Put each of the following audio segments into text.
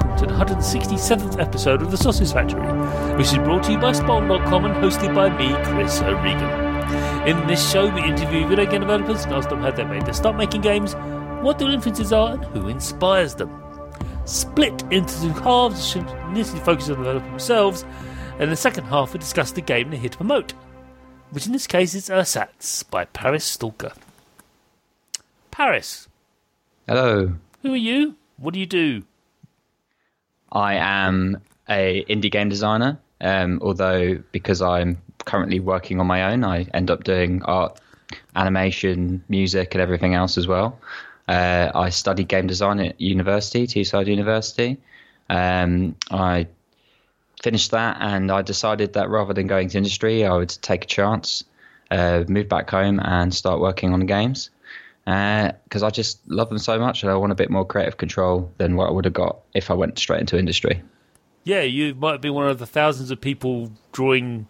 Welcome to the 167th episode of The Sausage Factory, which is brought to you by Spawn.com and hosted by me, Chris O'Regan. In this show, we interview video game developers and ask them how they made their start making games, what their influences are, and who inspires them. Split into two halves, should initially focus on the developers themselves, and in the second half, we discuss the game they're here to promote, which in this case is Ersatz by Paris Stalker. Paris, Hello. who are you? What do you do? I am a indie game designer. Um, although because I'm currently working on my own, I end up doing art, animation, music, and everything else as well. Uh, I studied game design at university, Teesside University. Um, I finished that, and I decided that rather than going to industry, I would take a chance, uh, move back home, and start working on games. Uh, because I just love them so much, and I want a bit more creative control than what I would have got if I went straight into industry. Yeah, you might be one of the thousands of people drawing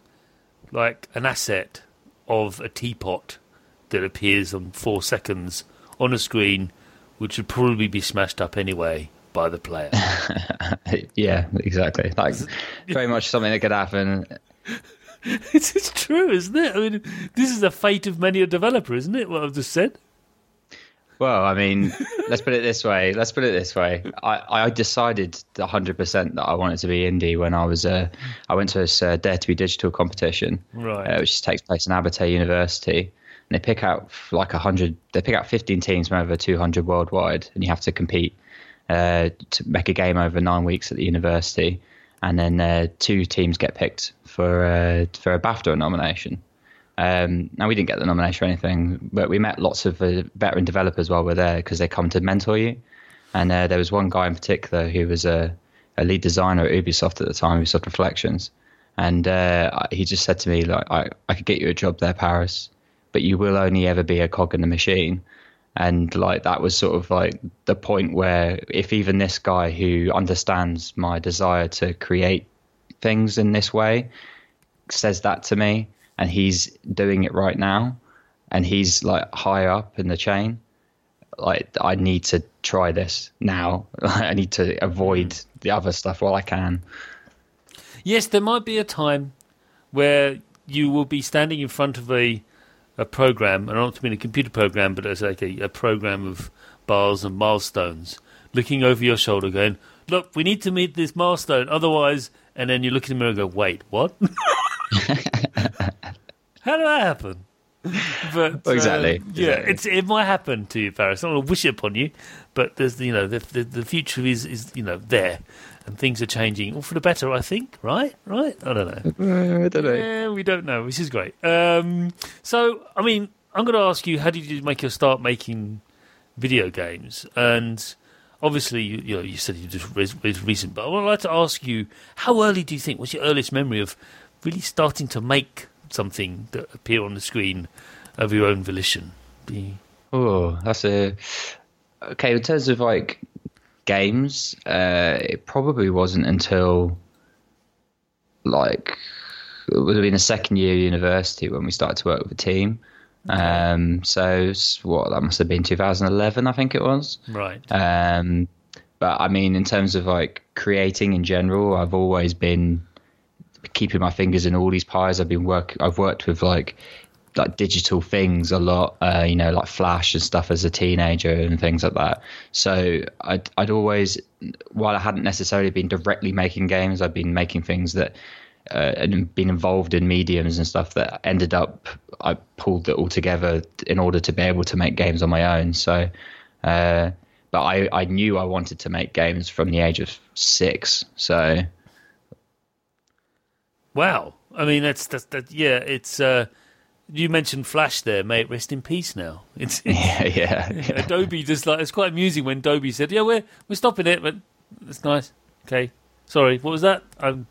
like an asset of a teapot that appears on four seconds on a screen, which would probably be smashed up anyway by the player. yeah, exactly. Like very much something that could happen. it's, it's true, isn't it? I mean, this is the fate of many a developer, isn't it? What I've just said. Well, I mean, let's put it this way. Let's put it this way. I, I decided 100% that I wanted to be indie when I was uh, I went to this uh, Dare to be Digital competition, Right. uh, which takes place in Abertay University. And they pick out like 100, they pick out 15 teams from over 200 worldwide, and you have to compete uh, to make a game over nine weeks at the university. And then uh, two teams get picked for uh, for a BAFTA nomination. Um, now we didn't get the nomination or anything, but we met lots of uh, veteran developers while we're there because they come to mentor you. And uh, there was one guy in particular who was a, a lead designer at Ubisoft at the time, Ubisoft Reflections, and uh, he just said to me like, I, "I could get you a job there, Paris, but you will only ever be a cog in the machine." And like that was sort of like the point where if even this guy who understands my desire to create things in this way says that to me and he's doing it right now and he's like high up in the chain like i need to try this now i need to avoid mm. the other stuff while i can Yes, there might be a time where you will be standing in front of a a program, and not don't mean a computer program, but as like a, a program of bars and milestones, looking over your shoulder, going, "Look, we need to meet this milestone, otherwise." And then you look in the mirror and go, "Wait, what? How did that happen?" But uh, Exactly, yeah, exactly. it's it might happen to you, Paris. I don't want to wish it upon you, but there's you know the the, the future is is you know there, and things are changing all for the better. I think, right, right. I don't know. i don't know Yeah, we don't know, which is great. Um, so, I mean, I'm going to ask you, how did you make your start making video games? And obviously, you, you know, you said you just res- res- recent, but I would like to ask you, how early do you think was your earliest memory of really starting to make something that appear on the screen of your own volition? Oh, that's a okay. In terms of like games, uh, it probably wasn't until like it would have been a second year university when we started to work with a team. Um, so what that must have been 2011, I think it was. Right. Um, but I mean, in terms of like creating in general, I've always been keeping my fingers in all these pies. I've been work. I've worked with like like digital things a lot. Uh, you know, like Flash and stuff as a teenager and things like that. So I'd I'd always, while I hadn't necessarily been directly making games, I've been making things that. Uh, and been involved in mediums and stuff that ended up I pulled it all together in order to be able to make games on my own. So, uh, but I, I knew I wanted to make games from the age of six. So Wow. I mean, that's, that's that. Yeah, it's. Uh, you mentioned Flash there, mate. Rest in peace now. It's, yeah, yeah, Adobe just like it's quite amusing when Adobe said, "Yeah, we're we're stopping it, but it's nice." Okay, sorry, what was that? I'm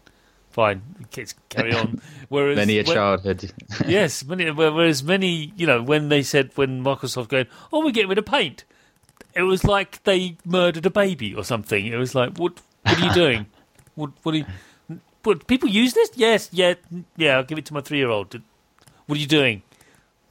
fine. Kids carry on. Whereas many a when- childhood. yes, many. Whereas many, you know, when they said when Microsoft going, "Oh, we're getting rid of Paint," it was like they murdered a baby or something. It was like, what? What are you doing? what? What are you? What, people use this? Yes, yeah, yeah. I'll give it to my three-year-old. What are you doing?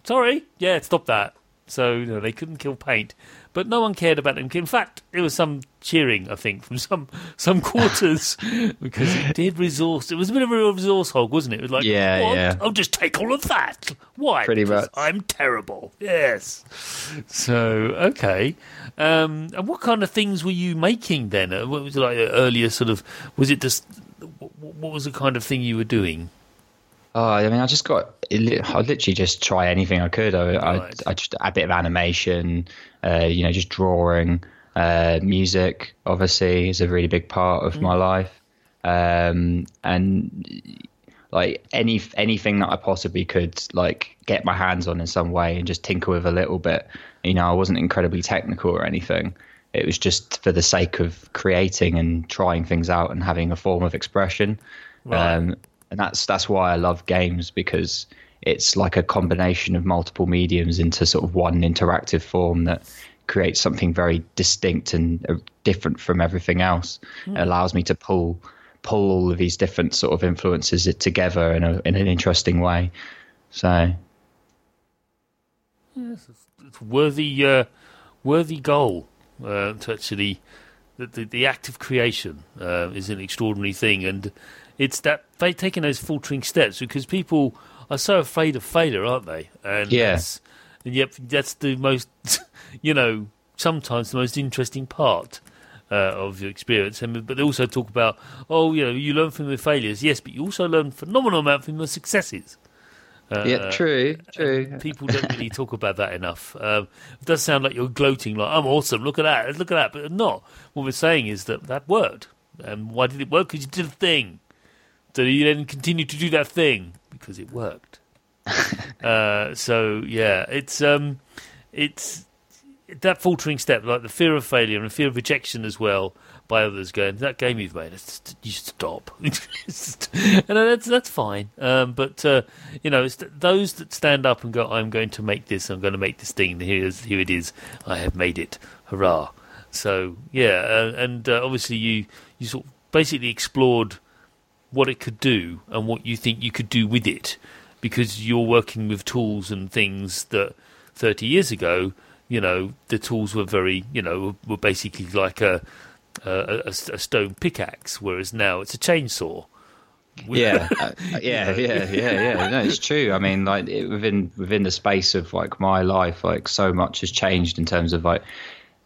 Sorry, yeah, stop that. So you know, they couldn't kill Paint, but but no one cared about them. In fact, it was some cheering, I think, from some some quarters because it did resource. It was a bit of a resource hog, wasn't it? It was like, Yeah, "What? yeah. I'll just take all of that. Why? Pretty much. I'm terrible. Yes. So okay. Um, and what kind of things were you making then? Uh, What was it like uh, earlier? Sort of. Was it just? What what was the kind of thing you were doing? Oh, I mean, I just got. I literally just try anything I could. I, Right. I, I just a bit of animation, uh, you know, just drawing. Uh, music, obviously, is a really big part of my life, um, and like any anything that I possibly could like get my hands on in some way and just tinker with a little bit. You know, I wasn't incredibly technical or anything. It was just for the sake of creating and trying things out and having a form of expression. Right. Um, and that's that's why I love games because it's like a combination of multiple mediums into sort of one interactive form that creates something very distinct and uh, different from everything else. It allows me to pull pull all of these different sort of influences together in a in an interesting way. So yes, it's worthy uh, worthy goal uh, to actually the, the, the act of creation uh, is an extraordinary thing. And it's that they taking those faltering steps because people are so afraid of failure aren't they? And Yeah. that's, and yet that's the most you know sometimes the most interesting part uh, of your experience. And but they also talk about oh you know you learn from your failures. Yes but you also learn phenomenal amount from your successes uh, yeah, true, true. People don't really talk about that enough. Um, it does sound like you're gloating, like I'm awesome. Look at that, look at that, but not. What we're saying is that that worked, and why did it work? Because you did a thing. So you then continue to do that thing because it worked. uh, so yeah, it's um, it's that faltering step, like the fear of failure and the fear of rejection as well by others. Going that game you've made, it's, you stop. and that's that's fine. Um, but uh, you know, it's th- those that stand up and go, "I'm going to make this. I'm going to make this thing. Here's here it is. I have made it. Hurrah!" So yeah, uh, and uh, obviously you you sort of basically explored what it could do and what you think you could do with it because you're working with tools and things that 30 years ago you know the tools were very you know were basically like a a, a, a stone pickaxe whereas now it's a chainsaw yeah, uh, yeah, yeah, yeah, yeah. No, it's true. I mean, like it, within within the space of like my life, like so much has changed in terms of like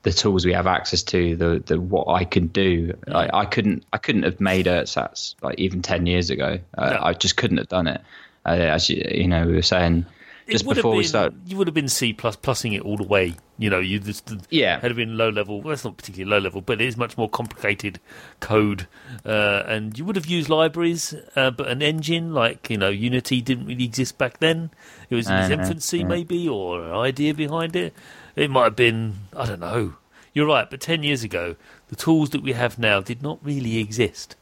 the tools we have access to, the the what I can do. Like, I couldn't I couldn't have made ersatz like even ten years ago. Uh, No. I just couldn't have done it. Uh, as you, you know, we were saying just would before have we start. you would have been C plus plusing it all the way. You know, you just Yeah. had been low level. Well, that's not particularly low level, but it is much more complicated code. Uh, and you would have used libraries, uh, but an engine like you know Unity didn't really exist back then. It was in its infancy, yeah. maybe, or an idea behind it. It might have been I don't know. You're right, but ten years ago, the tools that we have now did not really exist.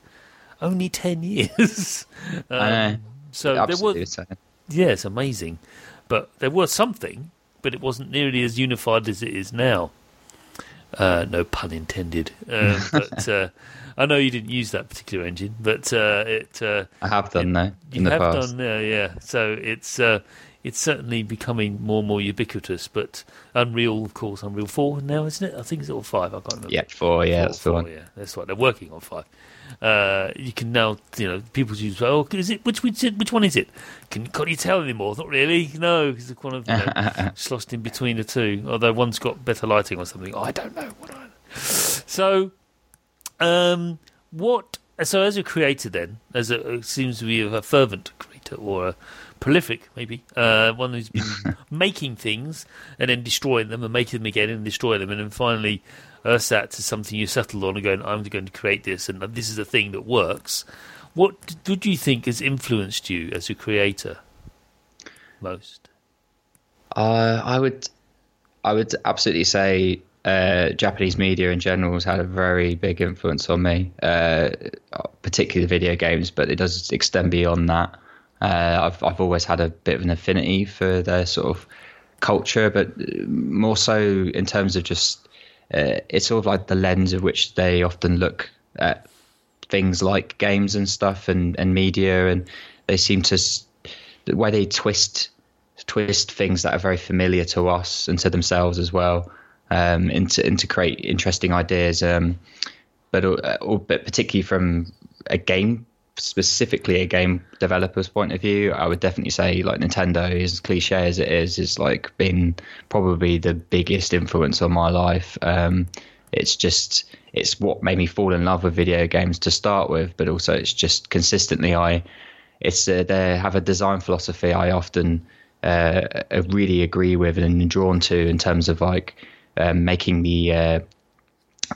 Only ten years. Um. So there was yeah, it's amazing. But there was something, but it wasn't nearly as unified as it is now. Uh, no pun intended. Um, but uh, I know you didn't use that particular engine, but uh, it uh, I have done though you the have past. done, uh, yeah. So it's uh, it's certainly becoming more and more ubiquitous. But Unreal, of course, Unreal Four now, isn't it? I think it's all five. I can't remember. Yeah, four. Yeah, Four, that's the one. Yeah, that's right. They're working on five. Uh, you can now, you know, people use. Oh, is it which which which one is it? Can can't you tell anymore? Not really. No, because it's kind of you know, sloshed in between the two. Although one's got better lighting or something. I don't know. What So, um, what? So, as a creator, then, as a it seems to be a fervent creator or a prolific, maybe uh, one who's been making things and then destroying them and making them again and destroying them, and then finally ersatz is something you settled on and going, I'm going to create this, and this is a thing that works. What would you think has influenced you as a creator most? Uh, I would, I would absolutely say uh, Japanese media in general has had a very big influence on me, uh, particularly video games, but it does extend beyond that. Uh, I've I've always had a bit of an affinity for their sort of culture, but more so in terms of just uh, it's sort of like the lens of which they often look at things like games and stuff and, and media, and they seem to the way they twist twist things that are very familiar to us and to themselves as well. um, and to create interesting ideas. Um, but, uh, but particularly from a game specifically a game developer's point of view, I would definitely say like Nintendo, as cliche as it is, is like been probably the biggest influence on my life. Um, it's just it's what made me fall in love with video games to start with, but also it's just consistently I it's uh, they have a design philosophy I often uh, really agree with and drawn to in terms of like um, making the uh,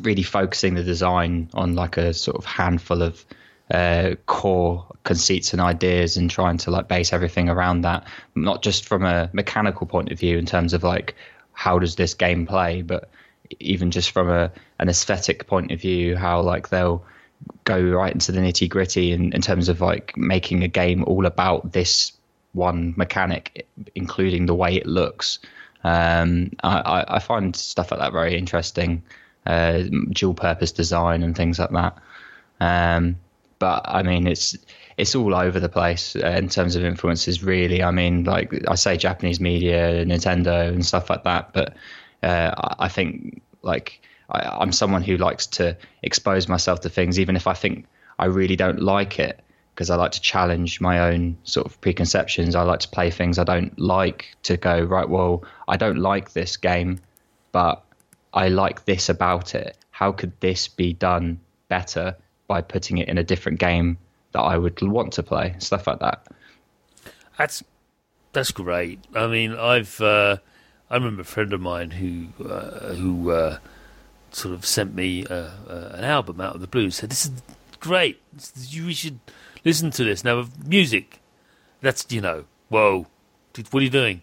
really focusing the design on like a sort of handful of uh, core conceits and ideas and trying to like base everything around that not just from a mechanical point of view in terms of like how does this game play but even just from a an aesthetic point of view how like they'll go right into the nitty gritty in, in terms of like making a game all about this one mechanic including the way it looks. Um, I, I find stuff like that very interesting uh, dual purpose design and things like that. Um, but I mean, it's it's all over the place in terms of influences. Really, I mean, like I say, Japanese media, Nintendo, and stuff like that. But uh, I think like I, am someone who likes to expose myself to things, even if I think I really don't like it, because I like to challenge my own sort of preconceptions. I like to play things I don't like to go right. Well, I don't like this game, but I like this about it. How could this be done better? By putting it in a different game that I would want to play, stuff like that. That's that's great. I mean, I've uh, I remember a friend of mine who uh, who uh, sort of sent me uh, uh, an album out of the blue. Said this is great. You should listen to this now. Music. That's you know. Whoa, what are you doing?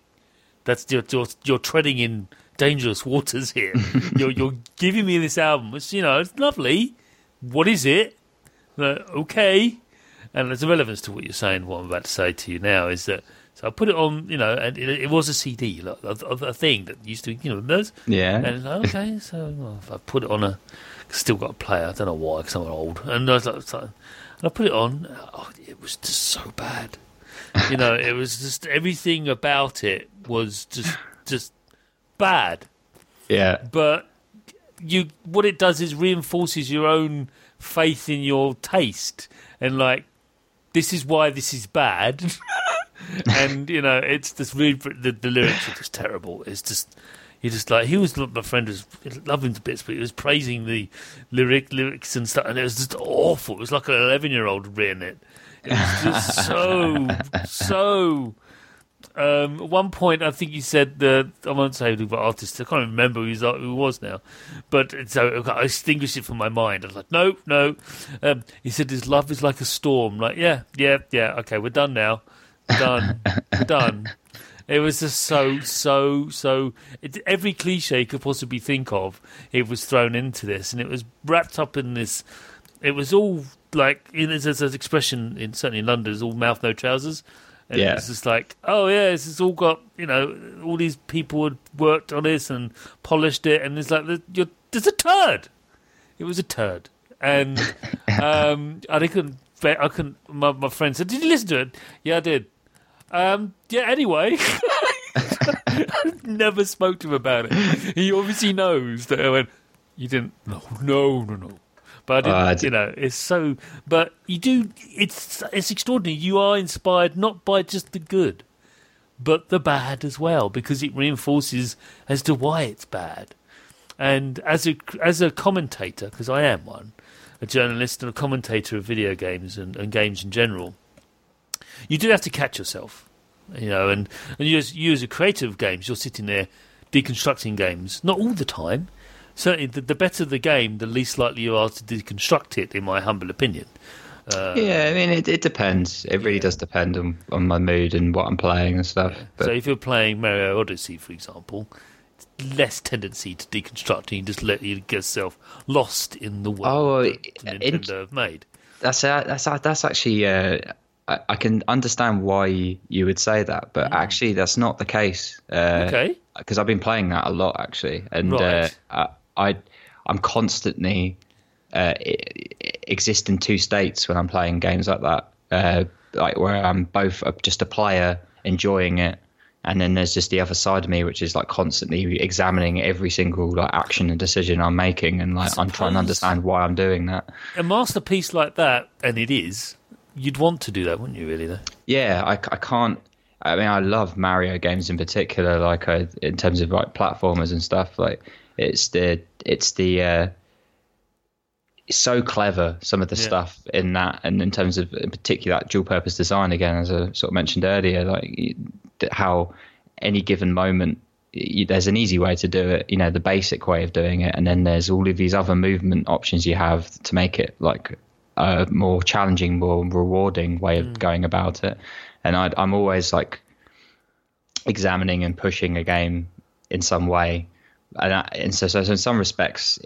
That's you're, you're, you're treading in dangerous waters here. you're you're giving me this album. It's you know it's lovely what is it? Like, okay. And there's a relevance to what you're saying. What I'm about to say to you now is that so I put it on, you know, and it, it was a CD, like, a, a, thing that used to, you know, those. Yeah. And like, okay, so well, if I put it on a, still got a player. I don't know why, because I'm old. And I was like, so, and I put it on. Oh, it was just so bad. you know, it was just everything about it was just just bad. Yeah. But you what it does is reinforces your own faith in your taste and like this is why this is bad. And you know it's just really the, the lyrics are just terrible. It's just he just like he was my friend was loving to bits but he was praising the lyric lyrics and stuff and it was just awful. It was like an 11 year old reading it. It was just so so um, at one point, I think you said that I won't say who the artist. I can't remember who, was now, but so I extinguished it from my mind. I was like, no, no. Um, he said his love is like a storm. Like, yeah, yeah, yeah. Okay, we're done now. We're done. we're done. It was just so, so, so. It, every cliche you could possibly think of, it was thrown into this, and it was wrapped up in this. It was all like, there's an expression in certainly in London, it's all mouth no trousers. And yeah. it's just like, oh yeah, it's, it's all got you know, all these people had worked on this and polished it, and it's like you're, there's a turd. It was a turd, and um, I couldn't. I couldn't. My, my friend said, "Did you listen to it?" Yeah, I did. Um, yeah. Anyway. I've never spoke to him about it. He obviously knows that I went, you didn't. No, no, no, no. But uh, you know, it's so. But you do. It's it's extraordinary. You are inspired not by just the good, but the bad as well, because it reinforces as to why it's bad. And as a as a commentator, because I am one, a journalist and a commentator of video games and, and games in general, you do have to catch yourself, you know. And and you as, you as a creator of games, you're sitting there deconstructing games, not all the time certainly the, the, better the game, the least likely you are to deconstruct it, in my humble opinion. Uh, yeah, I mean, it, it depends. It really yeah. does depend on, on my mood and what I'm playing and stuff. But... So if you're playing Mario Odyssey, for example, less tendency to deconstruct and just let you get yourself lost in the world oh, that Nintendo it, have made. That's uh, that's uh, that's actually. Uh, I, I, can understand why you would say that, but mm. actually, that's not the case. Uh, okay. Because I've been playing that a lot, actually, and right. Uh, I I'm constantly uh, exist in two states when I'm playing games like that, uh, like where I'm both just a player enjoying it, and then there's just the other side of me which is like constantly examining every single like action and decision i'm making and like i'm trying to understand why i'm doing that A masterpiece like that, and it is, you'd want to do that, wouldn't you? Really, though. yeah I, I can't i mean i love mario games in particular like I, in terms of like platformers and stuff like it's the it's the uh it's so clever some of the Yeah. stuff in that and in terms of in particular that dual purpose design again as i sort of mentioned earlier like how any given moment there's an easy way to do it you know the basic way of doing it and then there's all of these other movement options you have to make it like a more challenging more rewarding way of going about it and i i'm always like examining and pushing a game in some way and, I, and so, so in some respects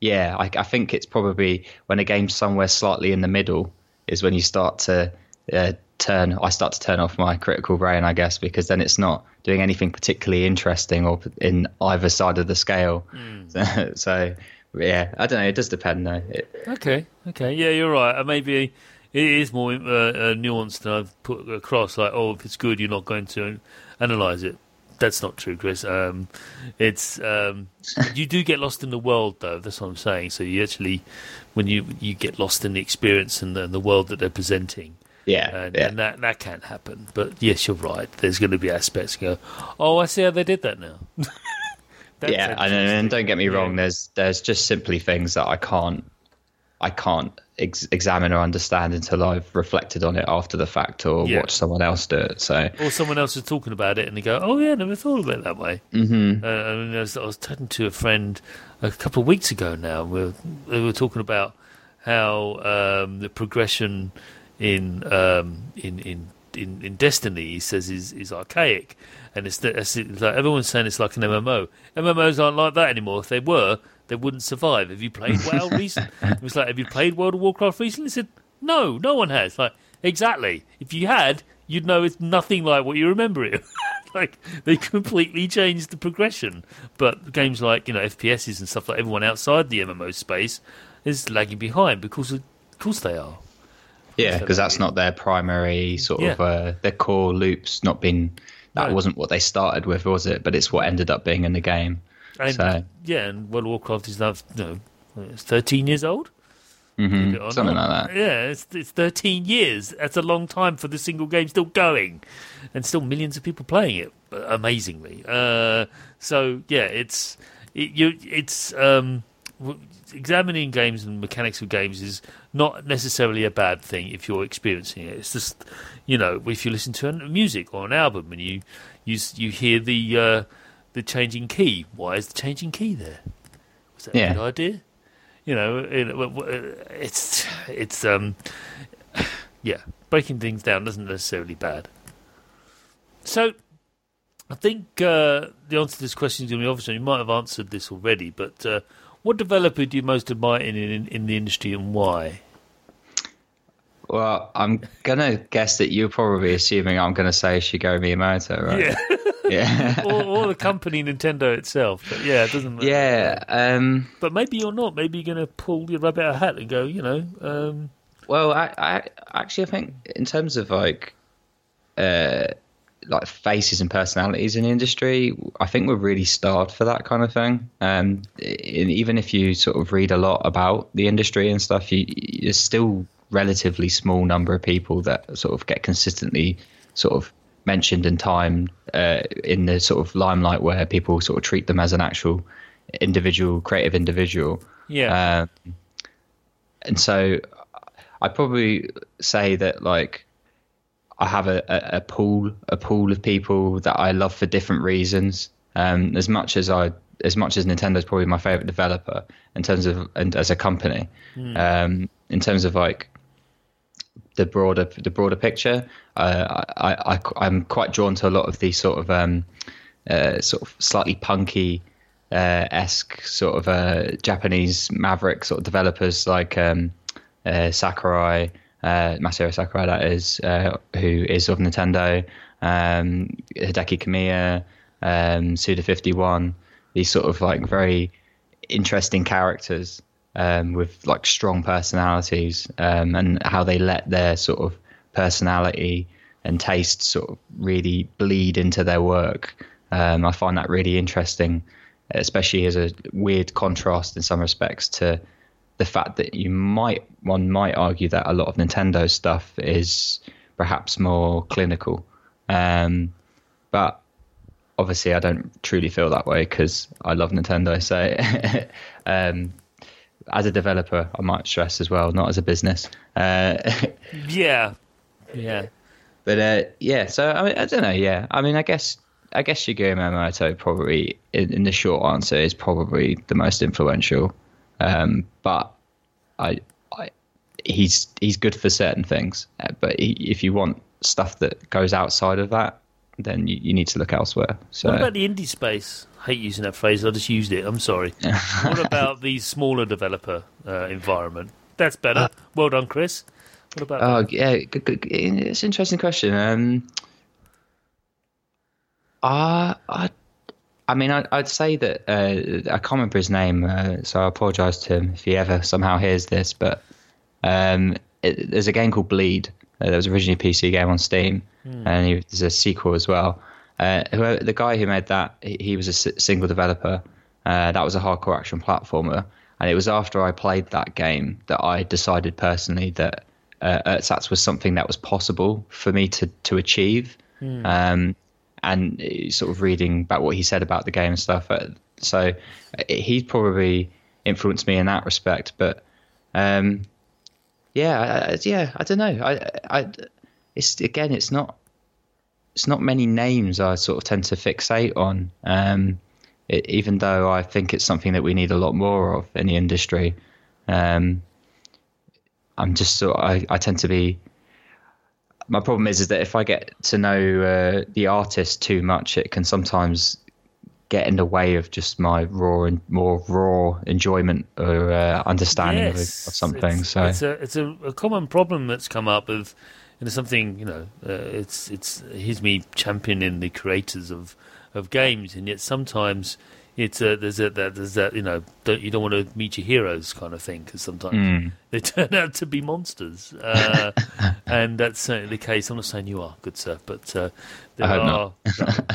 yeah I, I think it's probably when a game's somewhere slightly in the middle is when you start to uh, turn i start to turn off my critical brain i guess because then it's not doing anything particularly interesting or in either side of the scale so, so yeah i don't know it does depend though it, Okay, okay, yeah, you're right. Maybe it is more uh, uh, nuanced than I've put across. Like, oh, if it's good, you're not going to analyze it. That's not true, Chris. Um, it's um, you do get lost in the world, though. That's what I'm saying. So you actually, when you you get lost in the experience and the, the world that they're presenting, yeah, and, yeah. and that that can happen. But yes, you're right. There's going to be aspects go, oh, I see how they did that now. Yeah, and, and don't get me Yeah. wrong. There's there's just simply things that I can't I can't ex- examine or understand until I've reflected on it after the fact or Yeah. watched someone else do it. So or someone else is talking about it and they go, "Oh yeah, never thought of it that way." Mm-hmm. Uh, I, mean, I, was, I was talking to a friend a couple of weeks ago. Now we were, we were talking about how um, the progression in um, in in in, in Destiny, he says, is, is archaic, and it's, it's like everyone's saying it's like an MMO. MMOs aren't like that anymore. If they were, they wouldn't survive. Have you played WoW recently? It was like, have you played World of Warcraft recently? I said, no, no one has. Like, exactly. If you had, you'd know it's nothing like what you remember it. like they completely changed the progression. But games like you know FPSs and stuff like everyone outside the MMO space is lagging behind because of, of course they are. yeah, because that's not their primary sort of uh, their core loops. Not been that No. wasn't what they started with, was it? But it's what ended up being in the game. And So- yeah, and World of Warcraft is you know it's thirteen years old. hmm or Something not. like that. Yeah, it's it's thirteen years. That's a long time for the single game still going, and still millions of people playing it. uh, Amazingly, uh, so yeah, it's it, you it's um, examining games and mechanics of games is not necessarily a bad thing if you're experiencing it. It's just you know if you listen to an- music or an album and you you you hear the uh, the changing key. Why is the changing key there? Was that Yeah. a good idea? you know, it, w- w- it's it's um, yeah, breaking things down isn't necessarily bad. So, I think uh, the answer to this question is going to be obvious. and You might have answered this already, but uh, what developer do you most admire in, in in the industry and why? Well, I'm gonna guess that you're probably assuming I'm gonna say Shigeru Miyamoto, right? Yeah, Yeah. or, or the company Nintendo itself. But yeah, it doesn't. matter. yeah. Um, but maybe you're not. Maybe you're going to pull your rabbit out of hat and go, you know, um, Well, I, I actually I think in terms of like uh like faces and personalities in the industry, I think we're really starved for that kind of thing. Um, and even if you sort of read a lot about the industry and stuff, you, you, there's still relatively small number of people that sort of get consistently sort of mentioned and timed uh, in the sort of limelight where people sort of treat them as an actual individual, creative individual. yeah, Um, and so I'd probably say that like I have a, a, a pool a pool of people that I love for different reasons. Um, as much as I as much as Nintendo's probably my favorite developer in terms of and as a company. Um, in terms of like the broader the broader picture, uh, I, I I'm quite drawn to a lot of these sort of um, uh, sort of slightly punky uh, esque sort of uh, Japanese maverick sort of developers like um, uh, Sakurai, uh, Masahiro Sakurai, that is, uh, who is of Nintendo, um, Hideki Kamiya, um, Suda51, these sort of like very interesting characters um, with like strong personalities um, and how they let their sort of personality and taste sort of really bleed into their work. Um, I find that really interesting, especially as a weird contrast in some respects to the fact that you might one might argue that a lot of Nintendo stuff is perhaps more clinical, um, but obviously I don't truly feel that way because I love Nintendo. So um, as a developer, I might stress as well, not as a business. Uh, yeah, yeah. But uh, yeah, so I mean, I don't know. Yeah, I mean, I guess I guess Shigeru Miyamoto probably, in, in the short answer, is probably the most influential. Um, but I, I, he's he's good for certain things. Uh, but he, if you want stuff that goes outside of that, then you, you need to look elsewhere. So what about the indie space? I hate using that phrase. I just used it. I'm sorry. what about the smaller developer uh, environment? That's better. Uh, well done, Chris. What about? Oh that? yeah, good, good, it's an interesting question. Um, uh, I, I mean, I, would say that uh, I can't remember his name, uh, so I apologise to him if he ever somehow hears this. But um, it, there's a game called Bleed. Uh, there was originally a PC game on Steam, mm. and he, there's a sequel as well. Uh, whoever, the guy who made that, he, he was a s- single developer. Uh, that was a hardcore action platformer, and it was after I played that game that I decided personally that uh, Ersatz was something that was possible for me to to achieve. Mm. Um, and sort of reading about what he said about the game and stuff. Uh, so uh, he's probably influenced me in that respect. But um, yeah, I, yeah, I don't know. I, I, it's again, it's not, it's not many names I sort of tend to fixate on. Um, it, even though I think it's something that we need a lot more of in the industry. Um, I'm just sort. I, I tend to be my problem is is that if I get to know uh, the artist too much, it can sometimes get in the way of just my raw and more raw enjoyment or uh, understanding yes, of, of, something. It's, so it's a it's a, a, common problem that's come up of you know something you know uh, it's it's here's me championing the creators of of games, and yet sometimes it's a, there's a there's that you know don't, you don't want to meet your heroes kind of thing because sometimes mm. they turn out to be monsters, uh, and that's certainly the case. I'm not saying you are, good sir, but uh, there are no,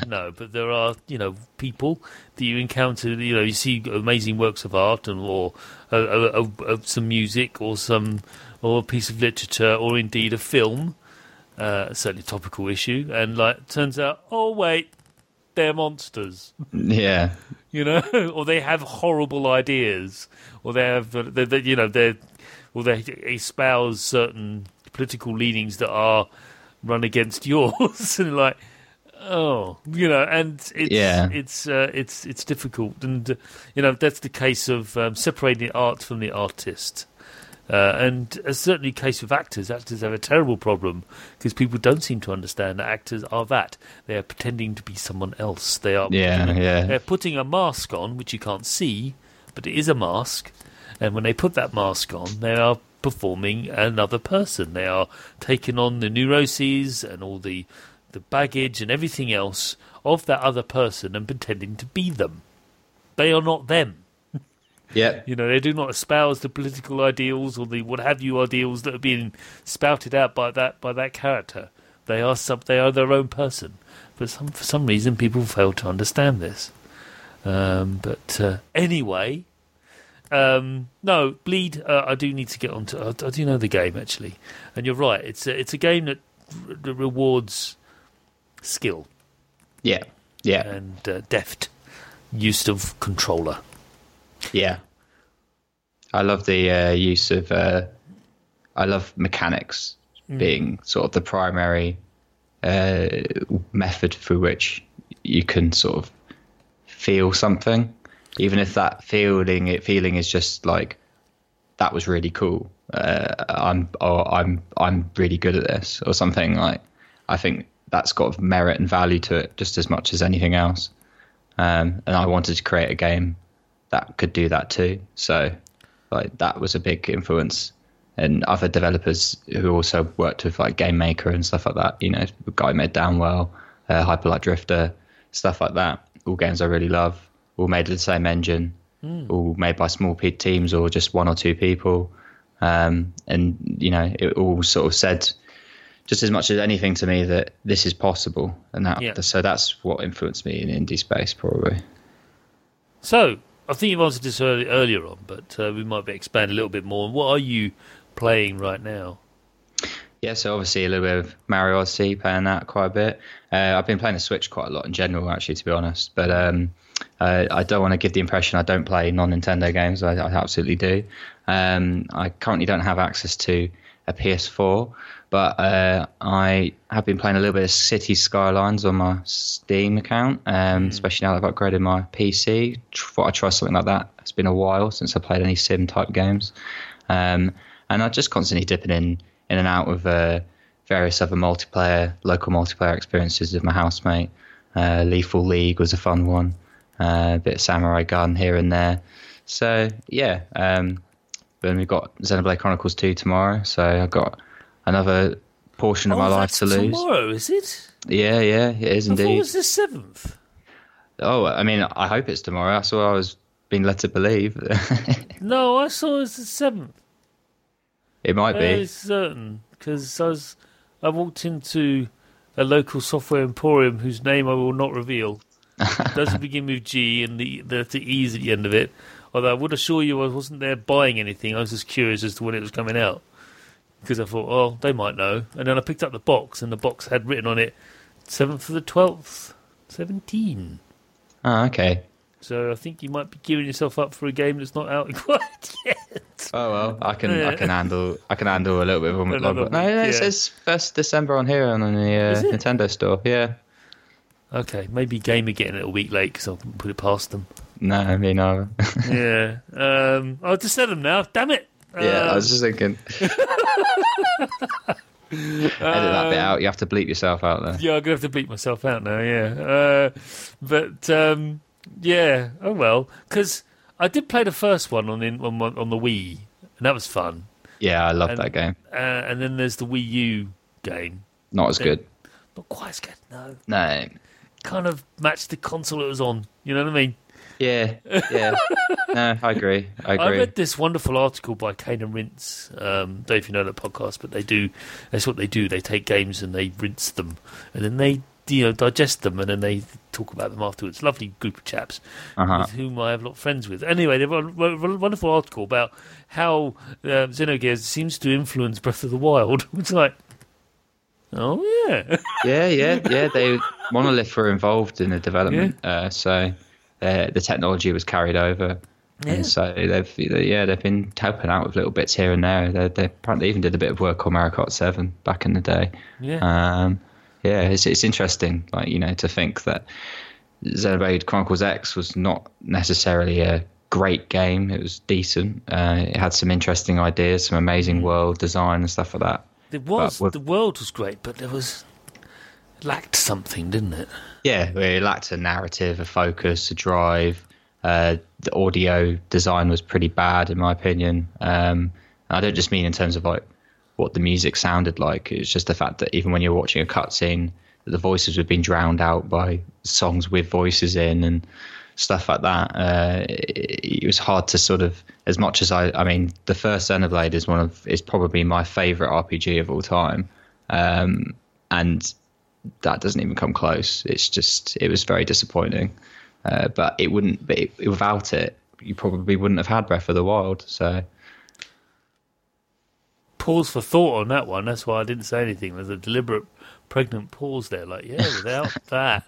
no, but there are you know people that you encounter. You know, you see amazing works of art and or uh, some music or some or a piece of literature or indeed a film. Uh, certainly topical issue, and like turns out, oh wait, they're monsters. Yeah, you know, or they have horrible ideas, or they have, they, they, you know, they, or they espouse certain political leanings that are run against yours, and like, oh, you know, and it's yeah. it's uh, it's it's difficult, and uh, you know that's the case of um, separating the art from the artist. Uh, and it's certainly case with actors. Actors have a terrible problem because people don't seem to understand that actors are that. They are pretending to be someone else. They are yeah, putting, yeah. They're putting a mask on, which you can't see, but it is a mask. And when they put that mask on, they are performing another person. They are taking on the neuroses and all the the baggage and everything else of that other person and pretending to be them. They are not them. Yeah. You know, they do not espouse the political ideals or the what have you ideals that are being spouted out by that by that character. They are sub they are their own person. But some for some reason people fail to understand this. Um, but uh, anyway, um, no, bleed. Uh, I do need to get onto. I, I do know the game actually, and you're right. It's a, it's a game that, that rewards skill. Yeah, yeah, and uh, deft use of controller. Yeah, I love the uh, use of. Uh, I love mechanics mm. being sort of the primary uh, method through which you can sort of feel something, even if that feeling it feeling is just like that was really cool. Uh, I'm or I'm I'm really good at this or something like. I think that's got merit and value to it just as much as anything else. Um, and I wanted to create a game that could do that too. So like that was a big influence. And other developers who also worked with like Game Maker and stuff like that, you know, guy made Downwell, uh, Hyper Light Drifter, stuff like that. All games I really love, all made with the same engine, mm. all made by small teams or just one or two people. Um, and you know, it all sort of said just as much as anything to me that this is possible, and that Yeah. so that's what influenced me in indie space probably. So, I think you've answered this early, earlier on, but uh, we might be expand a little bit more. What are you playing right now? Yeah, so obviously a little bit of Mario Odyssey, playing that quite a bit. Uh, I've been playing the Switch quite a lot in general, actually, to be honest. But um, uh, I don't want to give the impression I don't play non-Nintendo games. I, I absolutely do. Um, I currently don't have access to a PS4, but uh, I have been playing a little bit of City Skylines on my Steam account, um, especially now that I've upgraded my PC. Thought I'd try something like that. It's been a while since I played any sim type games. Um, and I'm just constantly dipping in in and out of uh, various other multiplayer, local multiplayer experiences with my housemate. Uh, Lethal League was a fun one. Uh, a bit of Samurai Gunn here and there. So yeah, um, then we've got Xenoblade Chronicles 2 tomorrow. So I've got another portion of my oh, life to lose. tomorrow, is it? Yeah, yeah, it is I indeed. was the seventh. Oh, I mean, I hope it's tomorrow. That's what I was being led to believe. No, I saw it was the seventh. it might Very be. certain because I was I walked into a local software emporium whose name I will not reveal. It doesn't begin with G and the the, the E's at the end of it. Although I would assure you I wasn't there buying anything. I was just curious as to when it was coming out because I thought, oh, they might know. And then I picked up the box, and the box had written on it seventh for the twelfth, seventeen. Oh, okay. So I think you might be gearing yourself up for a game that's not out quite yet. Oh well, I can Yeah. I can handle I can handle a little bit of a longer. No, no, it yeah. says first December on here on the uh, Nintendo store. Yeah. Okay, maybe Gamer getting it a week late because I can put it past them. No, I mean, no. yeah. Um, I'll just set them now. Damn it. Yeah, I Um, was just thinking. Edit that bit out. You have to bleep yourself out there. Yeah, I'm gonna have to bleep myself out now. Yeah, uh, but um, yeah. Oh well, because I did play the first one on in, on on the Wii, and that was fun. Yeah, I love And- that game. Uh, and then there's the Wii U game. Not as good. Not quite as good. No, No. kind of matched the console it was on. You know what I mean? Yeah, yeah. no, I agree. I agree. I read this wonderful article by Cane and Rinse. Um, don't know if you know that podcast, but they do. That's what they do. They take games and they rinse them, and then they you know digest them, and then they talk about them afterwards. Lovely group of chaps Uh-huh. with whom I have a lot of friends with. Anyway, they wrote a wonderful article about how uh, Xenogears seems to influence Breath of the Wild. It's like, oh yeah, Yeah, yeah, yeah. They Monolith were involved in the development, uh, so uh, the technology was carried over, Yeah. and so they've yeah they've been helping out with little bits here and there. They, they apparently even did a bit of work on Mario Kart Seven back in the day. yeah. Um, yeah, it's it's interesting, like you know, to think that Xenoblade Chronicles X was not necessarily a great game. It was decent. Uh, it had some interesting ideas, some amazing world design and stuff like that. It was the world was great, but there was lacked something, didn't it? Yeah, it lacked a narrative, a focus, a drive. Uh, the audio design was pretty bad, in my opinion. Um, I don't just mean in terms of like what the music sounded like. It's just the fact that even when you're watching a cutscene, the voices were being drowned out by songs with voices in and stuff like that. Uh, it, it was hard to sort of, as much as I, I mean, the first Xenoblade is one of is probably my favorite RPG of all time, um, and that doesn't even come close. It's just it was very disappointing. Uh, but it wouldn't be without it. You probably wouldn't have had Breath of the Wild. So pause for thought on that one. That's why I didn't say anything. There's a deliberate pregnant pause there. Like, yeah, without that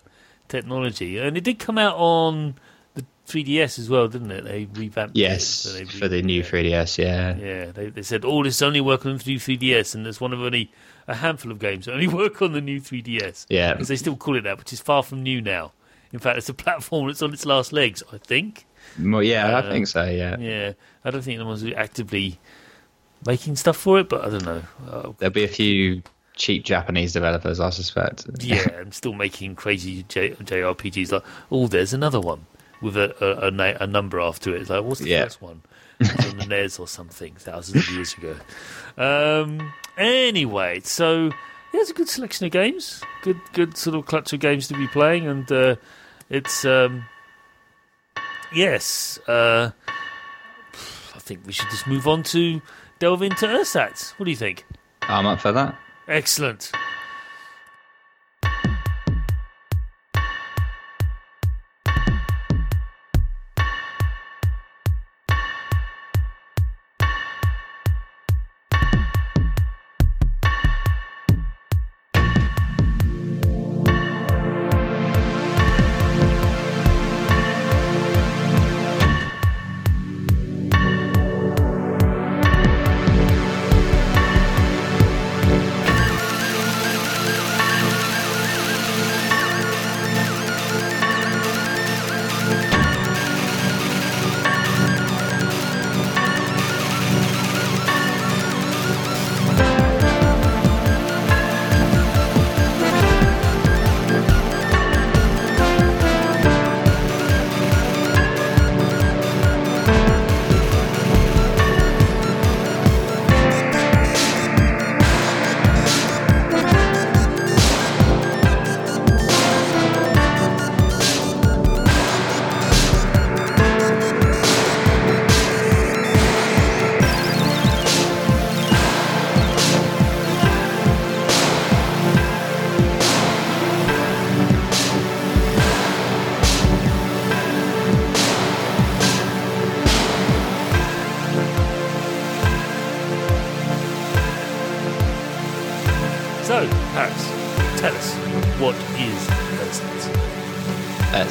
technology, and it did come out on the 3DS as well, didn't it? They revamped. yes, it, so they for the new 3DS, yeah, Yeah, they, they said, oh, this only working on the 3DS, and there's one of only a handful of games that only work on the new 3DS. yeah, Because they still call it that, which is far from new now. In fact, it's a platform that's on its last legs, I think. Well, yeah. I Uh, think so. Yeah. Yeah, I don't think anyone's actively making stuff for it, but I don't know. Uh, there'll be a few cheap Japanese developers, I suspect. yeah, I'm still making crazy J- JRPGs. Like, oh, there's another one with a a, a, na- a number after it. It's like, what's the Yeah. first one? It's on the NES or something, thousands of years ago. Um, anyway, so yeah, it's a good selection of games. Good, good sort of clutch of games to be playing, and uh, it's um, yes. Uh, I think we should just move on to delve into Ersatz. What do you think? I'm up for that. Excellent.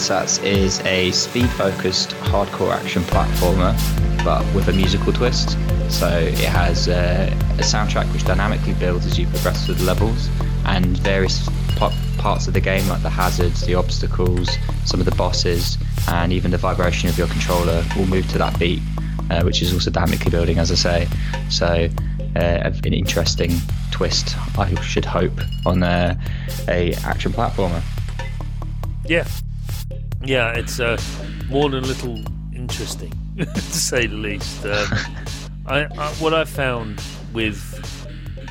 Ersatz is a speed-focused hardcore action platformer, but with a musical twist. So it has uh, a soundtrack which dynamically builds as you progress through the levels, and various p- parts of the game, like the hazards, the obstacles, some of the bosses, and even the vibration of your controller, will move to that beat, uh, which is also dynamically building, as I say. So uh, an interesting twist, I should hope, on a, a action platformer. Yeah, yeah, it's uh, more than a little interesting, to say the least. Um, I, I, what I found with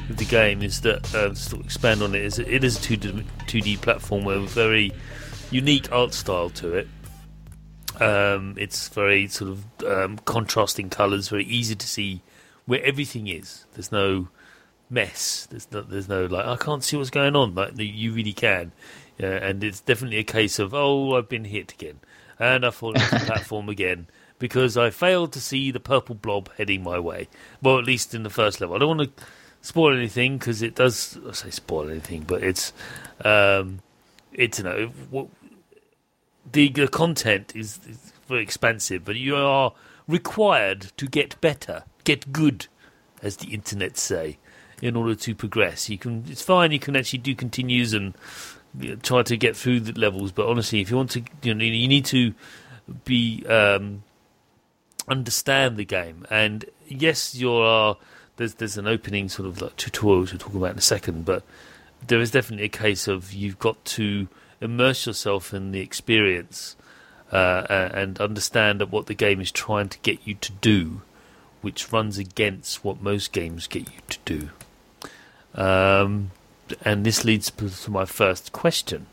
with the game is that uh, to expand on it is it is a two two D platformer with a very unique art style to it. Um, it's very sort of um, contrasting colours, very easy to see where everything is. There's no mess. There's no, there's no like I can't see what's going on. Like you really can, yeah, and it's definitely a case of oh I've been hit again, and I've fallen off the platform again because I failed to see the purple blob heading my way. Well, at least in the first level. I don't want to spoil anything because it does. I say spoil anything, but it's um, it's you know what, the, the content is, is very expansive, but you are required to get better, get good, as the internet say in order to progress. You can it's fine. You can actually do continues and try to get through the levels. But honestly, if you want to, you know, you need to be um, understand the game. And yes, you are. There's there's an opening sort of like tutorial to talk about in a second, but there is definitely a case of you've got to immerse yourself in the experience uh, and understand what the game is trying to get you to do, which runs against what most games get you to do. Um, and this leads to my first question.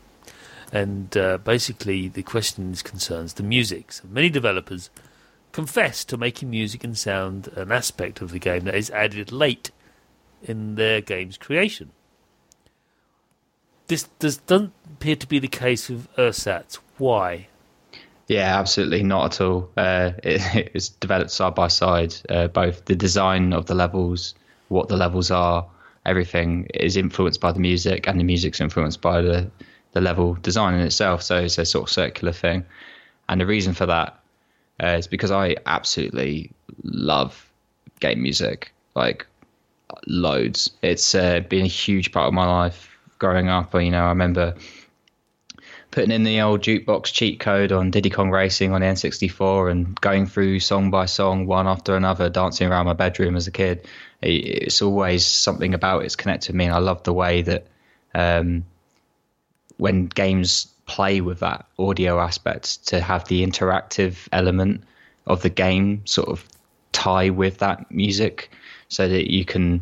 And uh, basically, the question concerns the music. So many developers confess to making music and sound an aspect of the game that is added late in their game's creation. This does, doesn't appear to be the case with Ersatz. Why? Yeah, absolutely not at all. Uh, it, it's developed side by side. Uh, both the design of the levels, what the levels are, everything is influenced by the music, and the music's influenced by the the level design in itself. So it's a sort of circular thing. And the reason for that uh, is because I absolutely love game music, like loads. It's uh, been a huge part of my life growing up. You know, I remember putting in the old jukebox cheat code on Diddy Kong Racing on the N64 and going through song by song, one after another, dancing around my bedroom as a kid. It's always something about it's connected to me, and I love the way that um, when games play with that audio aspect to have the interactive element of the game sort of tie with that music so that you can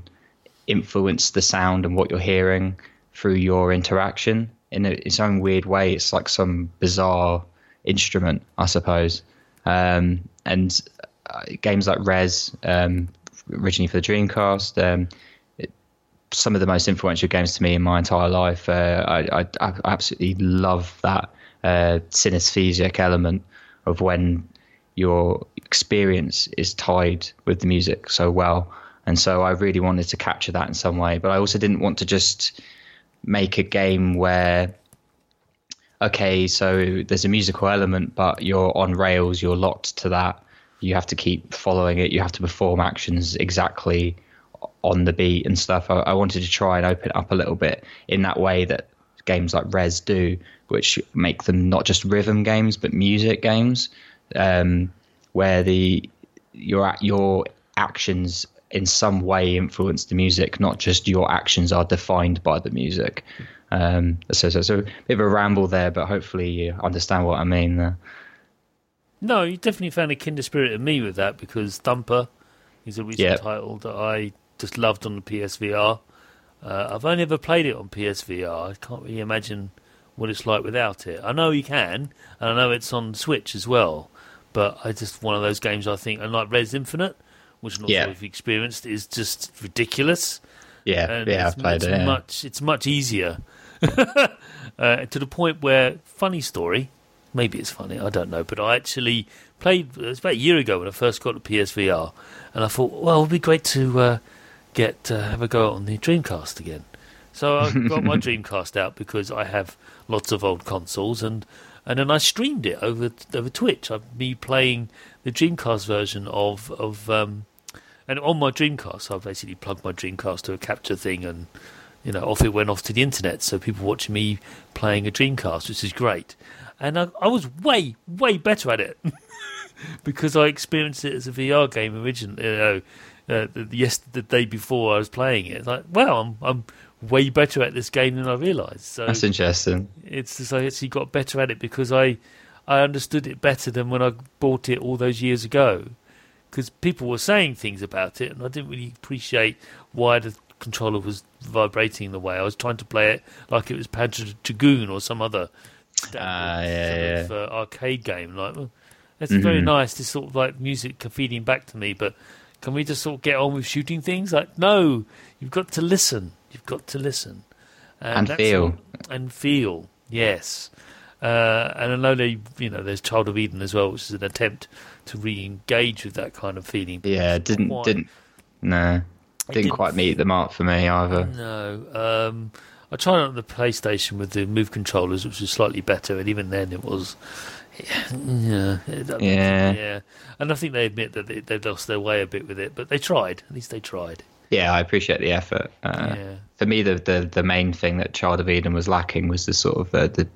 influence the sound and what you're hearing through your interaction in its own weird way. It's like some bizarre instrument, I suppose. Um, and uh, games like Rez, um, originally for the Dreamcast, um, it, some of the most influential games to me in my entire life. Uh, I, I, I absolutely love that uh, synesthesic element of when your experience is tied with the music so well. And so I really wanted to capture that in some way. But I also didn't want to just make a game where, okay, so there's a musical element, but you're on rails, you're locked to that. You have to keep following it, you have to perform actions exactly on the beat and stuff. I, I wanted to try and open up a little bit in that way that games like Rez do, which make them not just rhythm games but music games, um, where the your your actions in some way influence the music, not just your actions are defined by the music. Um, so, so, so a bit of a ramble there, but hopefully you understand what I mean there. No, you definitely found a kindred spirit in me with that because Thumper is a recent yep. title that I just loved on the PSVR. Uh, I've only ever played it on PSVR. I can't really imagine what it's like without it. I know you can, and I know it's on Switch as well. But I just one of those games I think, and like Rez Infinite, which not yeah. sure if you experienced, is just ridiculous. Yeah, and yeah, I've played it's it. Yeah. Much, it's much easier uh, to the point where funny story. Maybe it's funny, I don't know. But I actually played. It was about a year ago when I first got the PSVR, and I thought, well, it'd be great to uh, get uh, have a go on the Dreamcast again. So I got my Dreamcast out because I have lots of old consoles, and and then I streamed it over over Twitch. I me playing the Dreamcast version of of um, and on my Dreamcast, I basically plugged my Dreamcast to a capture thing, and you know, off it went off to the internet. So people watching me playing a Dreamcast, which is great. And I, I was way way better at it because I experienced it as a VR game originally. You know, uh, the, yes, the day before I was playing it. Like, wow, I'm I'm way better at this game than I realised. So That's interesting. It's just I actually got better at it because I I understood it better than when I bought it all those years ago. Because people were saying things about it, and I didn't really appreciate why the controller was vibrating the way I was trying to play it like it was Panzer Dragoon or some other standard uh, yeah, sort of, uh, arcade game. Like, well, it's mm-hmm. very nice. This sort of like music feeding back to me, but can we just sort of get on with shooting things? Like, no, you've got to listen. You've got to listen and, and feel and feel. Yes, uh, and I know they, you know, there's Child of Eden as well, which is an attempt to re-engage with that kind of feeling. Yeah, didn't quite, didn't no, didn't, didn't, quite meet the mark for me either. No, um, I tried it on the PlayStation with the Move controllers, which was slightly better, and even then it was yeah, yeah, yeah. And I think they admit that they, lost their way a bit with it, but they tried. At least they tried. Yeah, I appreciate the effort. Uh, yeah. For me, the, the the main thing that Child of Eden was lacking was the sort of uh, the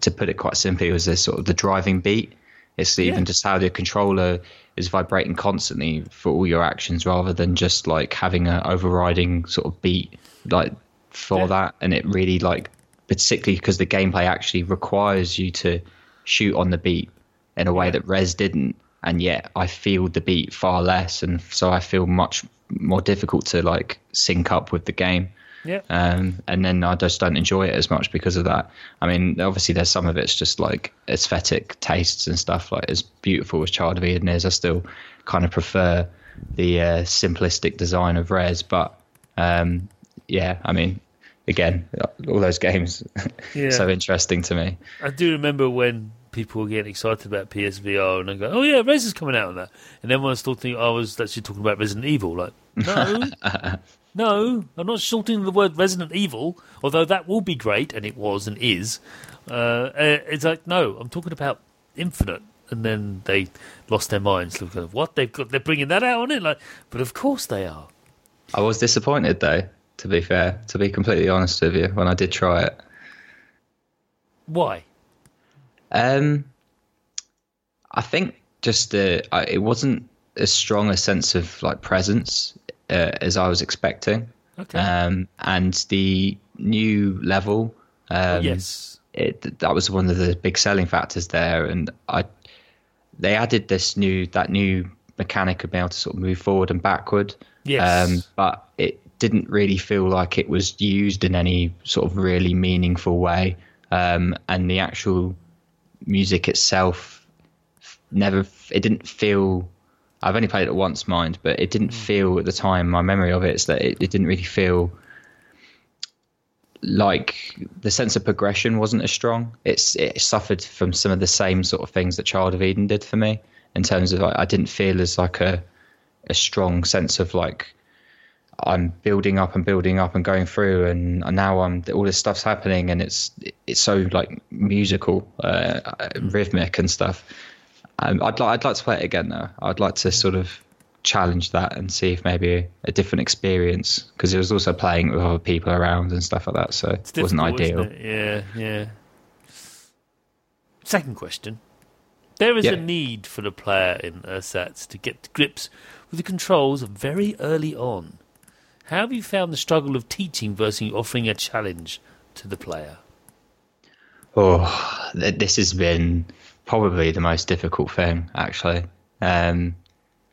to put it quite simply was this sort of the driving beat. It's even yeah. just how the controller is vibrating constantly for all your actions, rather than just like having an overriding sort of beat like for yeah. that. And it really like particularly because the gameplay actually requires you to shoot on the beat in a way that Rez didn't, and yet I feel the beat far less, and so I feel much more difficult to like sync up with the game. Yeah. Um, and then I just don't enjoy it as much because of that. I mean, obviously, there's some of it's just like aesthetic tastes and stuff. Like as beautiful as Child of Eden is, I still kind of prefer the uh, simplistic design of Rez. But um, yeah, I mean, again, all those games yeah. so interesting to me. I do remember when people were getting excited about PSVR and I go, "Oh yeah, Rez is coming out on that," and I still think I was actually talking about Resident Evil, like, no, no, I'm not shortening the word Resident Evil, although that will be great, and it was and is. Uh, uh it's like, no, I'm talking about Infinite. And then they lost their minds. Looking at what they've got, they're bringing that out on it. Like, but of course they are. I was disappointed though to be fair, to be completely honest with you, when I did try it. Why? Um, I think just uh, I, it wasn't as strong a sense of like presence uh, as I was expecting. Okay. Um, and the new level, um, yes, it, that was one of the big selling factors there. And I, they added this new that new mechanic of being able to sort of move forward and backward. Yes. Um, but it didn't really feel like it was used in any sort of really meaningful way. Um, and the actual music itself never, it didn't feel I've only played it once, mind, but it didn't feel at the time. My memory of it is that it, it didn't really feel like the sense of progression wasn't as strong. It's it suffered from some of the same sort of things that Child of Eden did for me in terms of like, I didn't feel as like a a strong sense of like I'm building up and building up and going through, and now I'm all this stuff's happening, and it's it's so like musical, uh, rhythmic and stuff. Um, I'd like I'd like to play it again though. I'd like to sort of challenge that and see if maybe a, different experience because it was also playing with other people around and stuff like that, so it wasn't ideal. it? Yeah, yeah. Second question. There is Yeah. a need for the player in Ersatz to get to grips with the controls very early on. How have you found the struggle of teaching versus offering a challenge to the player? Oh, this has been probably the most difficult thing, actually, um,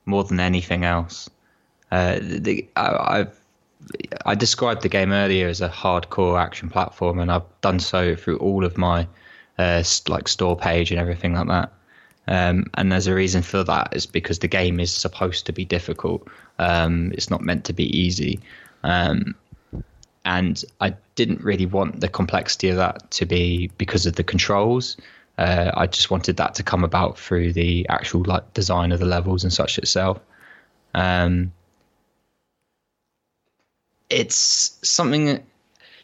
more than anything else. Uh, the, I, I've I described the game earlier as a hardcore action platform, and I've done so through all of my uh, like store page and everything like that. Um, and there's a reason for that is because the game is supposed to be difficult. Um, it's not meant to be easy. Um, and I didn't really want the complexity of that to be because of the controls. Uh, I just wanted that to come about through the actual like design of the levels and such itself. Um, it's something,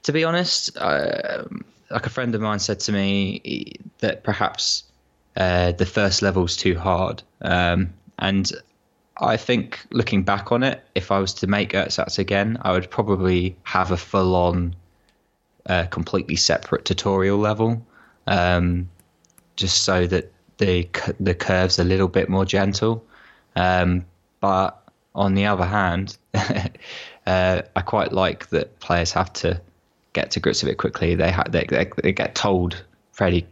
to be honest, uh, like a friend of mine said to me that perhaps uh, the first level's too hard, um, and I think looking back on it, if I was to make Ersatz again, I would probably have a full on, uh, completely separate tutorial level, um, just so that the the curves a little bit more gentle. Um, but on the other hand, uh, I quite like that players have to get to grips with it quickly. They ha- they, they they get told fairly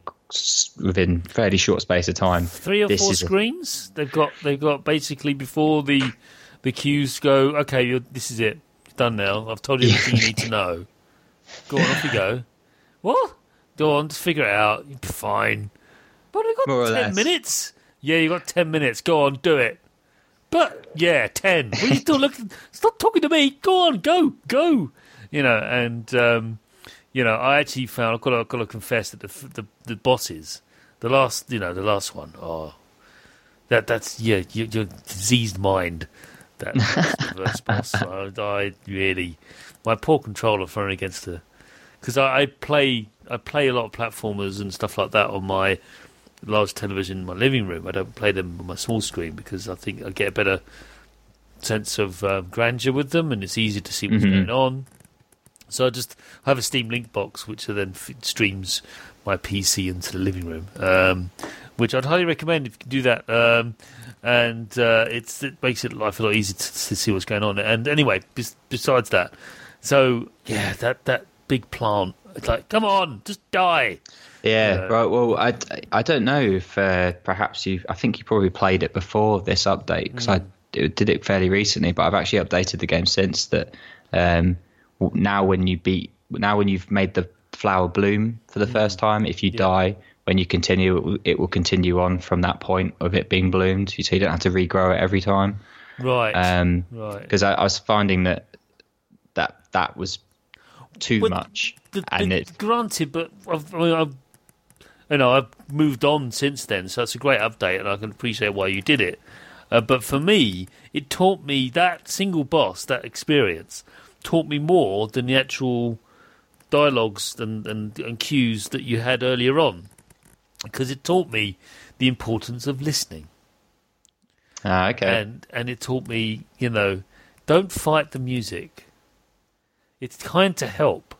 within fairly short space of time. Three or four is a- screens. They've got they've got basically before the the cues go. Okay, you're, this is it. You're done now. I've told you everything you need to know. Go on, off you go. What? Go on, just figure it out. Fine. But we've got More or ten less. minutes. Yeah, you got ten minutes. Go on, do it. But yeah, ten. Are you still looking? Stop talking to me. Go on, go, go. You know, and um, you know, I actually found I've got to, I've got to confess that the, the the bosses, the last, you know, the last one, oh, that that's yeah, your, your diseased mind. That that's the first boss. I, I really, my poor controller thrown against the, because I, I play I play a lot of platformers and stuff like that on my large television in my living room. I don't play them on my small screen because I think I get a better sense of uh, grandeur with them, and it's easier to see what's Mhm. going on. So I just have a Steam Link box, which then f- streams my PC into the living room, um, which I'd highly recommend if you can do that. Um, and uh, it's, it makes it life a lot easier to, to see what's going on. And anyway, bes- besides that, so yeah, that that big plant, it's like, come on, just die. Yeah, Uh, right. Well, I, I don't know if uh, perhaps you. I think you probably played it before this update because I did it fairly recently, but I've actually updated the game since that. Um, now when you beat, now when you've made the flower bloom for the first time, if you die, when you continue, it will, it will continue on from that point of it being bloomed, so you don't have to regrow it every time. Right, Um, right. because I, I was finding that that that was too Well, much, The- and it granted, but I've, I've, you know, I've moved on since then, so it's a great update, and I can appreciate why you did it. Uh, but for me, it taught me that single boss, that experience, taught me more than the actual dialogues and, and, and cues that you had earlier on, because it taught me the importance of listening ah, okay. and and it taught me, you know, don't fight the music. It's kind to help.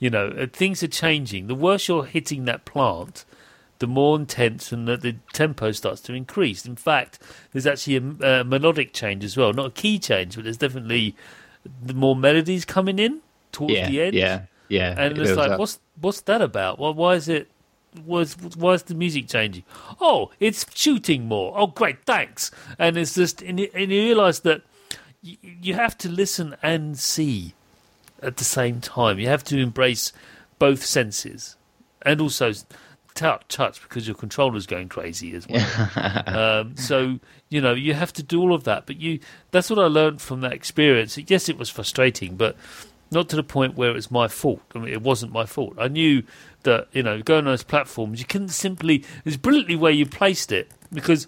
You know, uh, things are changing. The worse you're hitting that plant, the more intense and the, the tempo starts to increase. In fact, there's actually a, a melodic change as well, not a key change, but there's definitely the more melodies coming in towards yeah, the end. yeah, yeah. And it it's like, up. what's what's that about? Why, why is it? Was why is the music changing? Oh, it's shooting more. Oh, great, thanks. And it's just, and you, and you realise that you, you have to listen and see at the same time. You have to embrace both senses, and also touch, touch because your controller's going crazy as well. um, so you know you have to do all of that. But you that's what I learned from that experience. Yes, it was frustrating, but not to the point where it was my fault. I mean, it wasn't my fault. I knew that you know going on those platforms, you couldn't simply. It's brilliantly where you placed it because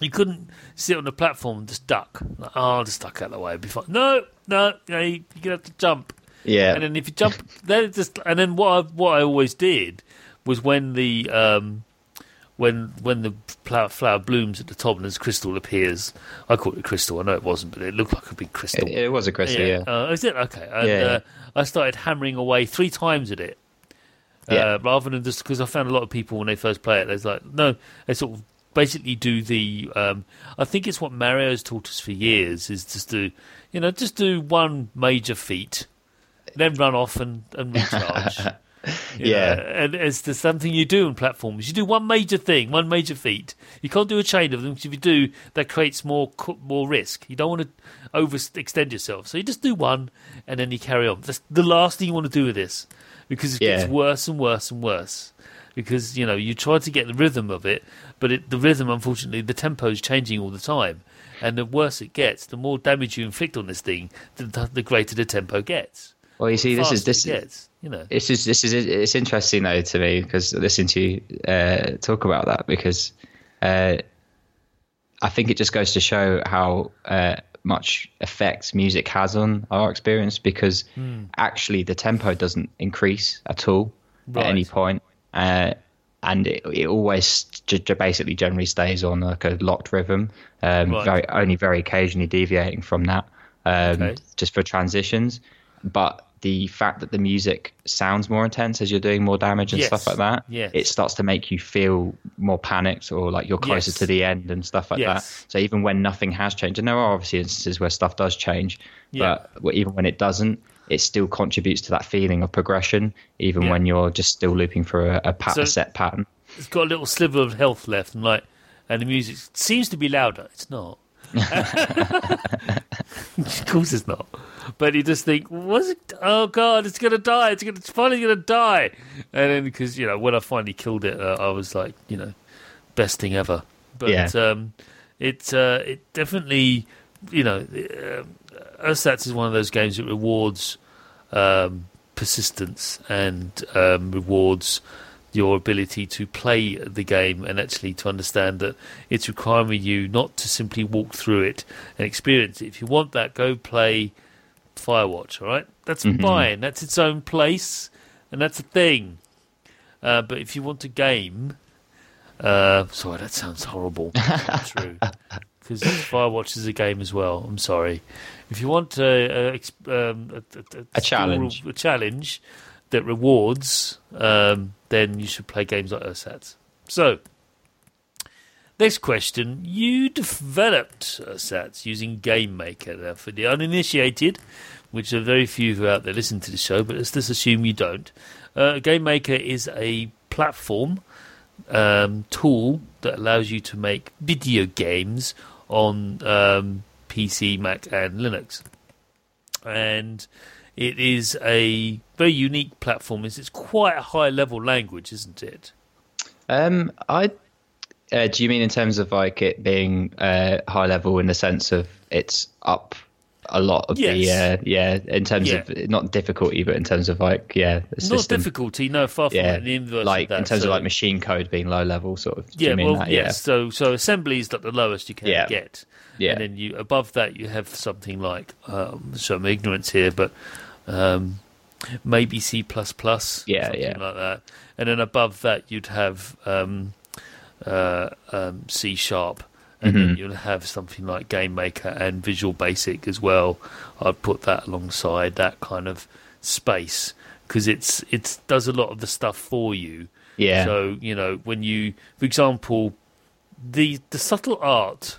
you couldn't sit on the platform and just duck. Like, oh, I'll just duck out of the way. It'll be fine. No, no, you know, you, you're gonna have to jump. Yeah. And then if you jump, then it just and then what I, what I always did was when the um, when when the flower, flower blooms at the top and this crystal appears. I call it a crystal. I know it wasn't, but it looked like a big crystal. It, it was a crystal, yeah. Uh, is it okay? And, Yeah, yeah. Uh, I started hammering away three times at it. Uh, Yeah. rather than just because I found a lot of people when they first play it, they're like, no, they sort of basically do the. Um, I think it's what Mario's taught us for years is just do, you know, just do one major feat, then run off and, and recharge. Yeah. know, and it's the something you do on platforms. You do one major thing, one major feat. You can't do a chain of them because if you do, that creates more more risk. You don't want to overextend yourself, so you just do one and then you carry on. That's the last thing you want to do with this because it gets worse and worse and worse. Because you know you try to get the rhythm of it, but it, the rhythm, unfortunately, the tempo is changing all the time, and the worse it gets, the more damage you inflict on this thing, the, the greater the tempo gets. Well, you see, this is this is gets, you know. It's just this is it's interesting though to me because listening to you uh, talk about that because uh, I think it just goes to show how uh, much effect music has on our experience because Hmm. actually the tempo doesn't increase at all Right. at any point. Uh, and it, it always j- j- basically generally stays on like a locked rhythm, um, Right. very only very occasionally deviating from that, um, Okay. just for transitions. But the fact that the music sounds more intense as you're doing more damage and Yes. stuff like that, Yes. it starts to make you feel more panicked or like you're closer Yes. to the end and stuff like that. So even when nothing has changed, and there are obviously instances where stuff does change, Yeah. but even when it doesn't, it still contributes to that feeling of progression, even Yeah. when you're just still looping for a, a, pat- So- a set pattern. it's got a little sliver of health left, and like, and the music seems to be louder. It's not. of course, it's not. But you just think, was it? Oh God, it's gonna die! It's gonna, it's finally gonna die. And then because you know, when I finally killed it, uh, I was like, you know, best thing ever. But Yeah. um, it uh, it definitely, you know, um, Ersatz is one of those games that rewards um, persistence and um, rewards your ability to play the game and actually to understand that it's requiring you not to simply walk through it and experience it. If you want that, go play Firewatch. All right, that's fine. That's its own place, and that's a thing. Uh, but if you want a game, uh, sorry, that sounds horrible. Not true. Because Firewatch is a game as well. I'm sorry. If you want a, a, um, a, a, challenge. a challenge that rewards, um, then you should play games like Ersatz. So, next question. You developed Ersatz using Game Maker. Now, for the uninitiated, which are very few who are out there listening to the show, but let's just assume you don't. Uh, Game Maker is a platform um, tool that allows you to make video games on um, PC, Mac, and Linux. And it is a very unique platform. It's, it's quite a high level language, isn't it? Um, I uh, do you mean in terms of like it being uh, high level in the sense of it's up a lot of the Yes. uh, yeah in terms Yeah. of not difficulty but in terms of like yeah the Not difficulty, no, far from yeah. The inverse like of that. in terms So- of like machine code being low level sort of yeah, well, that? yes. So, so assembly is like the lowest you can Yeah. get. Yeah. And then you above that you have something like um, some ignorance here, but um, maybe C plus plus, Yeah, something yeah. like that. And then above that you'd have um, uh, um, C sharp, and Mm-hmm. then you'll have something like Game Maker and Visual Basic as well. I'd put that alongside that kind of space because it's it does a lot of the stuff for you. Yeah. So you know when you, for example, the the subtle art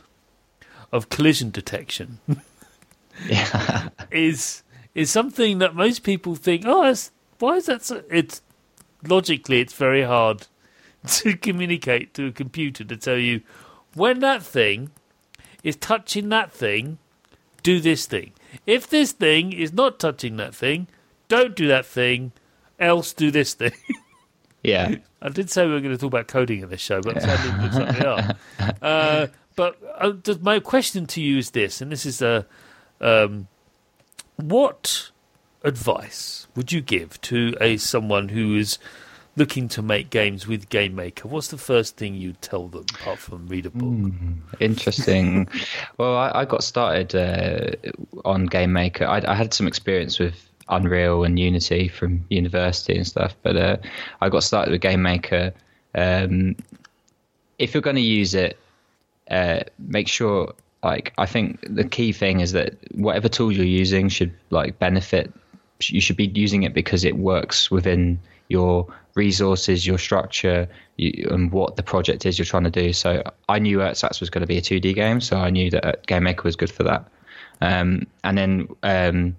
of collision detection yeah is is something that most people think, oh, that's, why is that? So? It's logically it's very hard to communicate to a computer to tell you when that thing is touching that thing, do this thing. If this thing is not touching that thing, don't do that thing, else do this thing. Yeah. I did say we were going to talk about coding in this show, but sadly it looks like we are. Uh, but uh, my question to you is this, and this is a um, what advice would you give to a someone who is looking to make games with Game Maker? What's the first thing you'd tell them apart from read a book? Interesting. well, I, I got started uh, on Game Maker. I, I had some experience with Unreal and Unity from university and stuff, but uh, I got started with Game Maker. Um, if you're going to use it, uh, make sure. Like, I think the key thing is that whatever tool you're using should like benefit. You should be using it because it works within your resources, your structure, you, and what the project is you're trying to do. So I knew Ersatz was going to be a 2D game, so I knew that Game Maker was good for that. Um, and then um,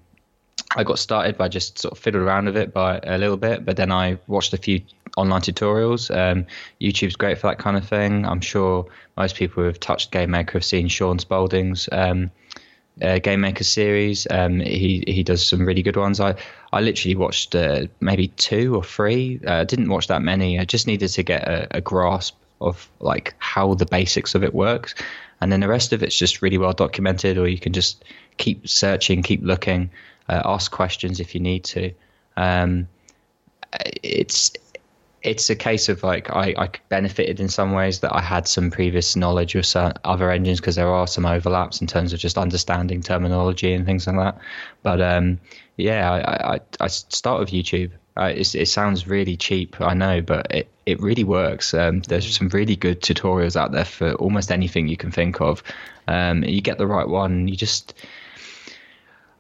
I got started by just sort of fiddled around with it by a little bit, but then I watched a few online tutorials. Um, YouTube's great for that kind of thing. I'm sure most people who have touched Game Maker have seen Shaun Spalding's um, uh, Game Maker series. Um, he he does some really good ones. I I literally watched uh, maybe two or three. I uh, didn't watch that many. I just needed to get a, a grasp of like how the basics of it works, and then the rest of it's just really well documented. Or you can just keep searching, keep looking, uh, ask questions if you need to. Um, it's it's a case of like I, I benefited in some ways that I had some previous knowledge of other engines because there are some overlaps in terms of just understanding terminology and things like that. But um, yeah, I, I, I start with YouTube. Uh, it sounds really cheap, I know, but it, it really works. Um, there's some really good tutorials out there for almost anything you can think of. Um, you get the right one, you just.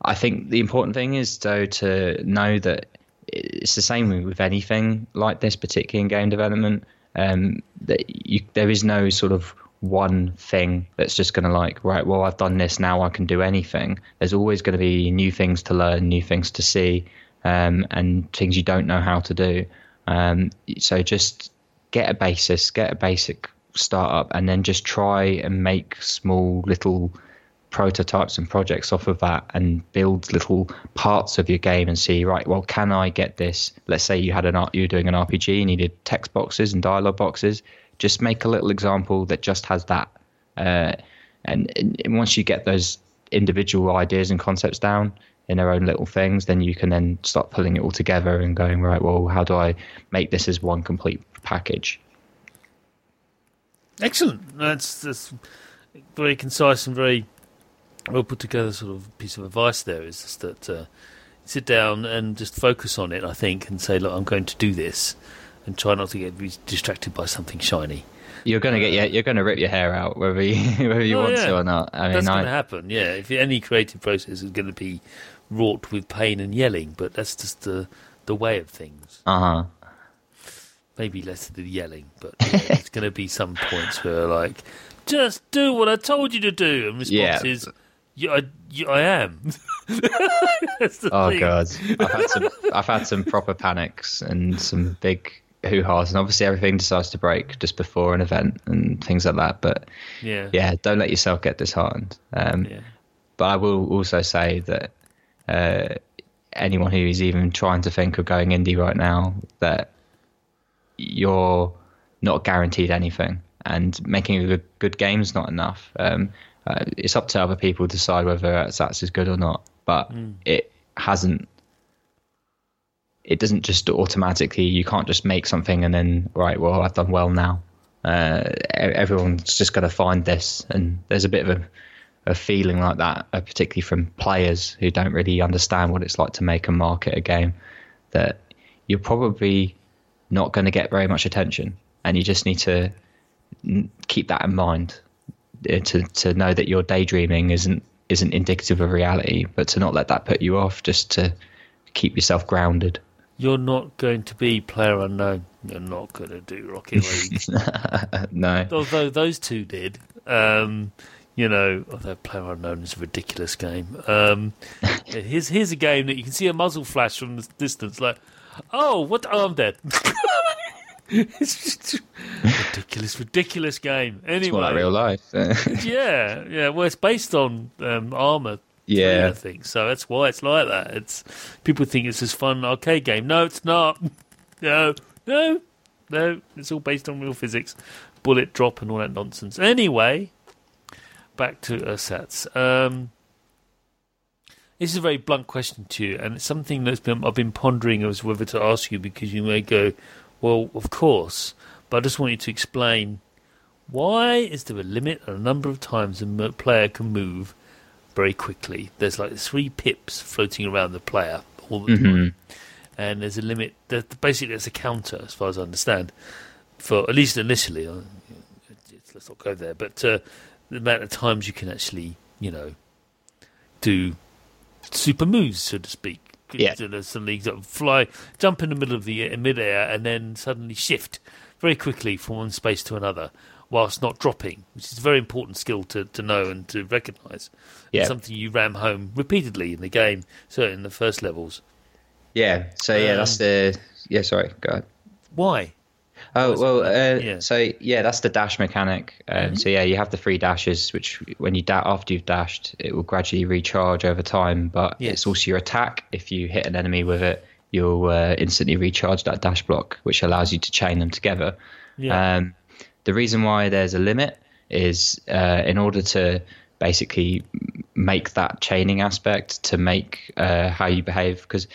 I think the important thing is though to know that it's the same with anything like this, particularly in game development. Um, that you, there is no sort of one thing that's just going to like right. Well, I've done this now. I can do anything. There's always going to be new things to learn, new things to see, um, and things you don't know how to do. Um, so just get a basis, get a basic startup, and then just try and make small little prototypes and projects off of that and build little parts of your game and see right well can i get this? Let's say you had an art you were doing an rpg and you needed text boxes and dialogue boxes. Just make a little example that just has that uh, and, and once you get those individual ideas and concepts down in their own little things then you can then start pulling it all together and going right well how do i make this as one complete package? Excellent. That's that's very concise and very well put together sort of piece of advice there is just that uh, sit down and just focus on it, I think, and say, look, I'm going to do this, and try not to get distracted by something shiny. You're going to get yeah, you're going to rip your hair out whether you whether you oh, want yeah. to or not. I mean, that's going to happen. Yeah, if any creative process is going to be wrought with pain and yelling, but that's just the the way of things. Uh huh. Maybe less of the yelling, but yeah, it's going to be some points where like, just do what I told you to do, and response yeah. Is yeah, I, I am. oh thing. god, I've had some. I've had some proper panics and some big hoo ha's, and obviously everything decides to break just before an event and things like that. But yeah, yeah, don't let yourself get disheartened. Um, yeah. But I will also say that uh, anyone who is even trying to think of going indie right now, that you're not guaranteed anything, and making a good, good game is not enough. Um, uh, it's up to other people to decide whether Ersatz is good or not. But mm. it hasn't. It doesn't just automatically. You can't just make something and then right. Well, I've done well now. Uh, everyone's just got to find this, and there's a bit of a, a feeling like that, uh, particularly from players who don't really understand what it's like to make and market a game. That you're probably not going to get very much attention, and you just need to keep that in mind to to know that your daydreaming isn't isn't indicative of reality, but to not let that put you off, just to keep yourself grounded. You're not going to be player unknown. You're not going to do Rocket League. no. Although those two did. Um, you know, although Player Unknown is a ridiculous game. Um, here's here's a game that you can see a muzzle flash from the distance, like, oh, what? Oh, I'm dead. it's just ridiculous, ridiculous game. Anyway, it's more like real life. yeah, yeah. Well, it's based on um, Arma. Yeah, I think so. That's why it's like that. It's people think it's this fun arcade game. No, it's not. No, no, no, it's all based on real physics, bullet drop and all that nonsense. Anyway, back to ersatz. Um, this is a very blunt question to you, and it's something that's been I've been pondering as whether to ask you because you may go, well, of course, but I just want you to explain why is there a limit on a number of times a player can move very quickly? There's like three pips floating around the player all the Mm-hmm. time, and there's a limit. Basically, there's a counter, as far as I understand, for at least initially. uh, it's- Let's not go there, but uh, the amount of times you can actually, you know, do super moves, so to speak. Yeah. There's suddenly sort of fly, jump in the middle of the mid air, and then suddenly shift very quickly from one space to another, whilst not dropping, which is a very important skill to, to know and to recognise. Yeah. It's something you ram home repeatedly in the game, certainly in the first levels. Yeah. So yeah, Um, that's the yeah. Sorry, go ahead. Why? Oh well, uh, yeah. so yeah, that's the dash mechanic. Um, So yeah, you have the three dashes, which when you da- after you've dashed, it will gradually recharge over time. But Yes. it's also your attack. If you hit an enemy with it, you'll uh, instantly recharge that dash block, which allows you to chain them together. Yeah. Um, the reason why there's a limit is uh, in order to basically make that chaining aspect to make uh, how you behave because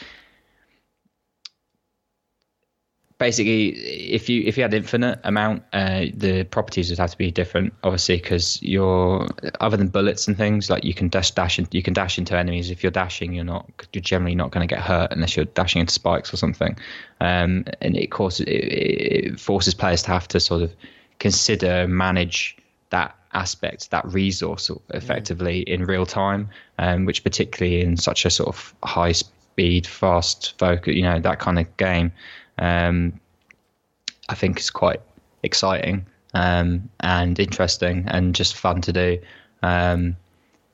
basically if you if you had infinite amount uh, the properties would have to be different obviously because you're other than bullets and things like you can dash dash in, you can dash into enemies. If you're dashing you're not you're generally not going to get hurt unless you're dashing into spikes or something. Um, and it causes it, it forces players to have to sort of consider manage that aspect that resource effectively in real time um, which particularly in such a sort of high speed fast focus you know that kind of game um, I think is quite exciting um, and interesting and just fun to do. Um,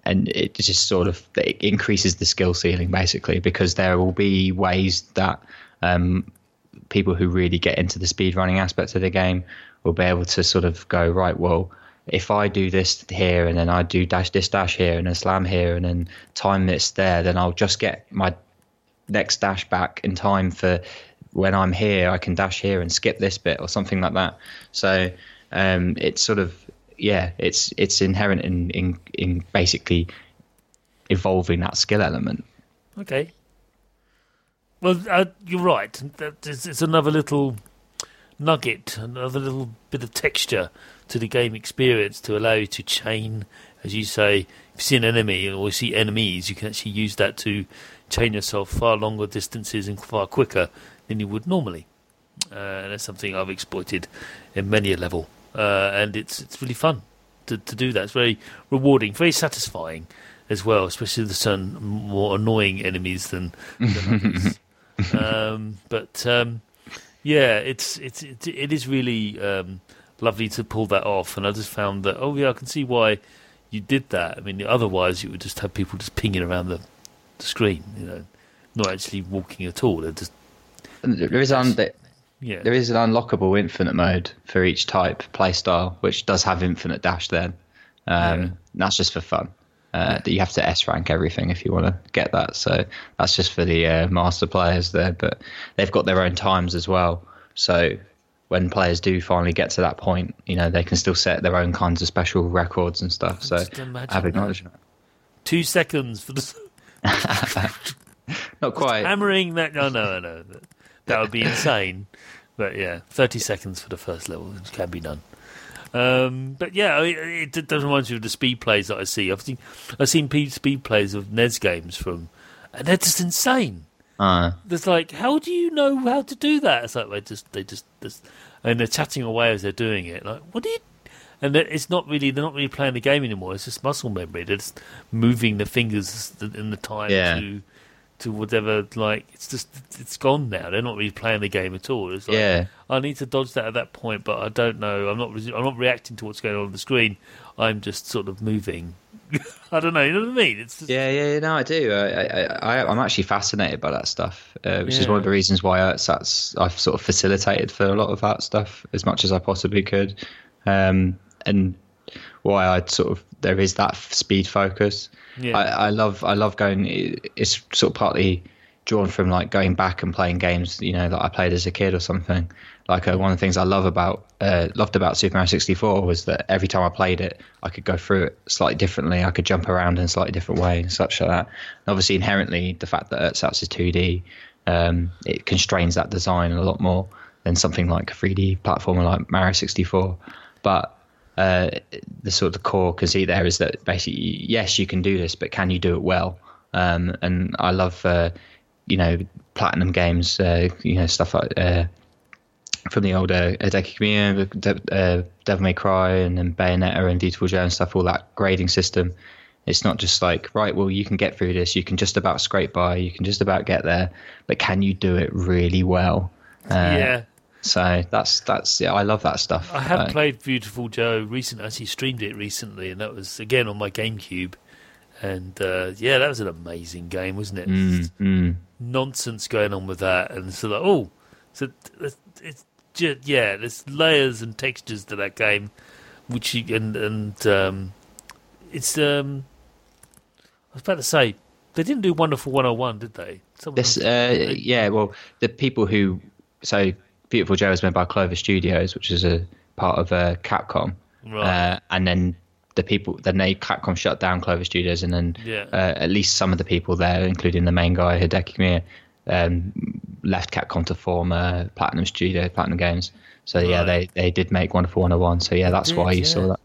and it just sort of it increases the skill ceiling basically because there will be ways that um, people who really get into the speed running aspects of the game will be able to sort of go right. Well, if I do this here and then I do dash this dash here and then slam here and then time this there, then I'll just get my next dash back in time for when I'm here, I can dash here and skip this bit or something like that. So um, it's sort of yeah, it's it's inherent in in, in basically evolving that skill element. Okay. Well, uh, you're right. That is, it's another little nugget, another little bit of texture to the game experience to allow you to chain, as you say. If you see an enemy or you see enemies, you can actually use that to chain yourself far longer distances and far quicker than you would normally. Uh, and that's something I've exploited in many a level, uh, and it's it's really fun to to do that. It's very rewarding, very satisfying as well, especially with certain more annoying enemies than, than others. um, but um, yeah, it's it's it, it is really um, lovely to pull that off, and I just found that oh yeah, I can see why you did that. I mean, otherwise you would just have people just pinging around the, the screen, you know, not actually walking at all. They're just There is un- yeah, there is an unlockable infinite mode for each type playstyle, which does have infinite dash. Then um, Yeah. that's just for fun. Uh, that you have to S rank everything if you want to get that. So that's just for the uh, master players there, but they've got their own times as well. So when players do finally get to that point, you know they can still set their own kinds of special records and stuff. So Just have that. two seconds for the Not quite. hammering that. No, no, no, that, would be insane. But yeah, thirty seconds for the first level it can be done. Um, but yeah, it, it does remind you of the speed plays that I see. I've seen I've seen speed plays of NES games from, and they're just insane. Uh, It's like, how do you know how to do that? It's like they just, they just, just and they're chatting away as they're doing it. Like, what do you? And it's not really, they're not really playing the game anymore. It's just muscle memory. They're just moving the fingers in the time Yeah. to, to whatever. Like, it's just, it's gone now. They're not really playing the game at all. It's like, yeah. I need to dodge that at that point, but I don't know. I'm not, I'm not reacting to what's going on on the screen. I'm just sort of moving. I don't know. You know what I mean? It's just, Yeah, yeah, yeah, no, I do. I, I, I, I'm actually fascinated by that stuff, uh, which is one of the reasons why that's I've sort of facilitated for a lot of that stuff as much as I possibly could, um, and why I sort of there is that speed focus. Yeah. I, I love I love going. It's sort of partly drawn from like going back and playing games, you know, that I played as a kid or something. Like uh, one of the things I love about uh, loved about Super Mario 64 was that every time I played it, I could go through it slightly differently. I could jump around in a slightly different way and such like that. And obviously, inherently, the fact that Ersatz is 2D, um, it constrains that design a lot more than something like a 3D platformer like Mario 64. But uh, the sort of core conceit there is that basically, yes, you can do this, but can you do it well? Um, and I love, uh, you know, platinum games, uh, you know, stuff like uh, from the older Kamiya, uh, Devil May Cry, and then Bayonetta and Viewtiful Joe and stuff, all that grading system. It's not just like, right, well, you can get through this, you can just about scrape by, you can just about get there, but can you do it really well? Uh, yeah. So that's that's yeah, I love that stuff. I have uh, played Viewtiful Joe recently. I actually streamed it recently, and that was again on my GameCube. And uh, yeah, that was an amazing game, wasn't it? Mm, mm. Nonsense going on with that, and so like, oh, so it's, it's just, yeah, there's layers and textures to that game, which you, and and um, it's um, I was about to say they didn't do Wonderful 101, did they? Someone this, uh, yeah, well, the people who so Viewtiful Joe was made by Clover Studios, which is a part of uh, Capcom, right. uh, and then the people then they Capcom shut down Clover Studios, and then yeah. uh, at least some of the people there, including the main guy Hideki Kamiya, um, left Capcom to form uh, Platinum Studio, Platinum Games. So yeah, they they did make Wonderful 101. So yeah, that's did, why you yeah. saw that.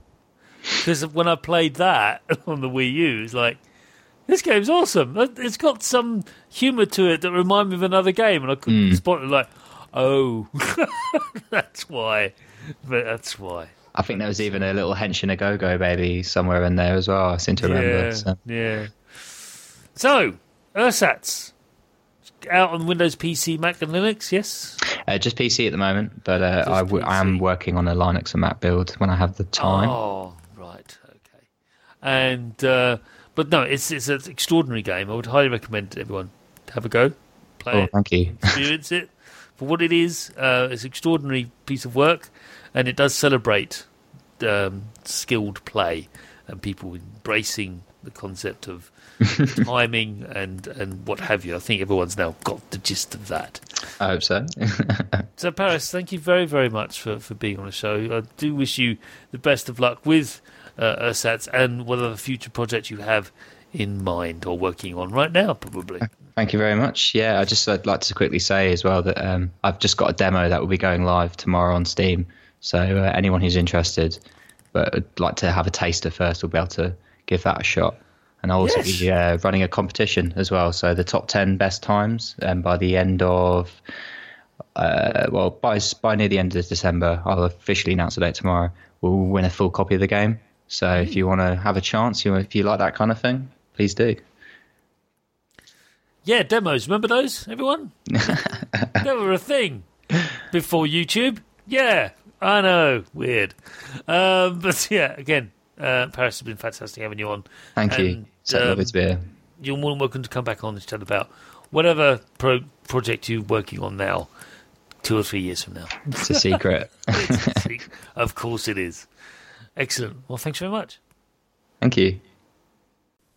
Because when I played that on the Wii U, it's like this game's awesome. It's got some humour to it that remind me of another game, and I couldn't mm. spot it. Like, oh, that's why. But that's why. I think there was even a little hench Henshin a Go Go baby somewhere in there as well. I seem to remember. Yeah, so. yeah. So, Ersatz out on Windows PC, Mac, and Linux. Yes. Uh, just PC at the moment, but uh, I, w- I am working on a Linux and Mac build when I have the time. Oh, right, okay. And uh, but no, it's it's an extraordinary game. I would highly recommend everyone to have a go, play oh, it, thank you, experience it for what it is. Uh, it's an extraordinary piece of work, and it does celebrate um, skilled play and people embracing the concept of timing and and what have you. I think everyone's now got the gist of that. I hope so. so, Paris, thank you very very much for for being on the show. I do wish you the best of luck with uh, Ersatz and whatever future projects you have in mind or working on right now, probably. Thank you very much. Yeah, I just I'd like to quickly say as well that um, I've just got a demo that will be going live tomorrow on Steam. So uh, anyone who's interested, but would like to have a taster first, will be able to give that a shot. And I'll also yes. be uh, running a competition as well. So the top ten best times, and um, by the end of uh, well, by by near the end of December, I'll officially announce the date tomorrow. We'll win a full copy of the game. So if you want to have a chance, you if you like that kind of thing, please do. Yeah, demos. Remember those, everyone? they were a thing before YouTube. Yeah, I know. Weird. Um, but yeah, again, uh, Paris has been fantastic having you on. Thank and, you. So um, to be here. You're more than welcome to come back on and chat about whatever pro- project you're working on now, two or three years from now. It's a secret. it's a secret. Of course it is. Excellent. Well, thanks very much. Thank you.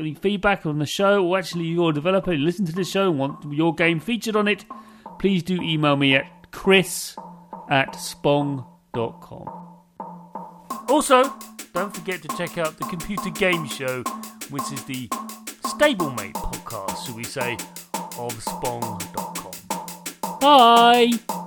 any feedback on the show, or actually you're a developer, you listen to the show and want your game featured on it, please do email me at chris at spong.com. Also, don't forget to check out the Computer Game Show, which is the stablemate podcast, shall we say, of spong.com. Bye!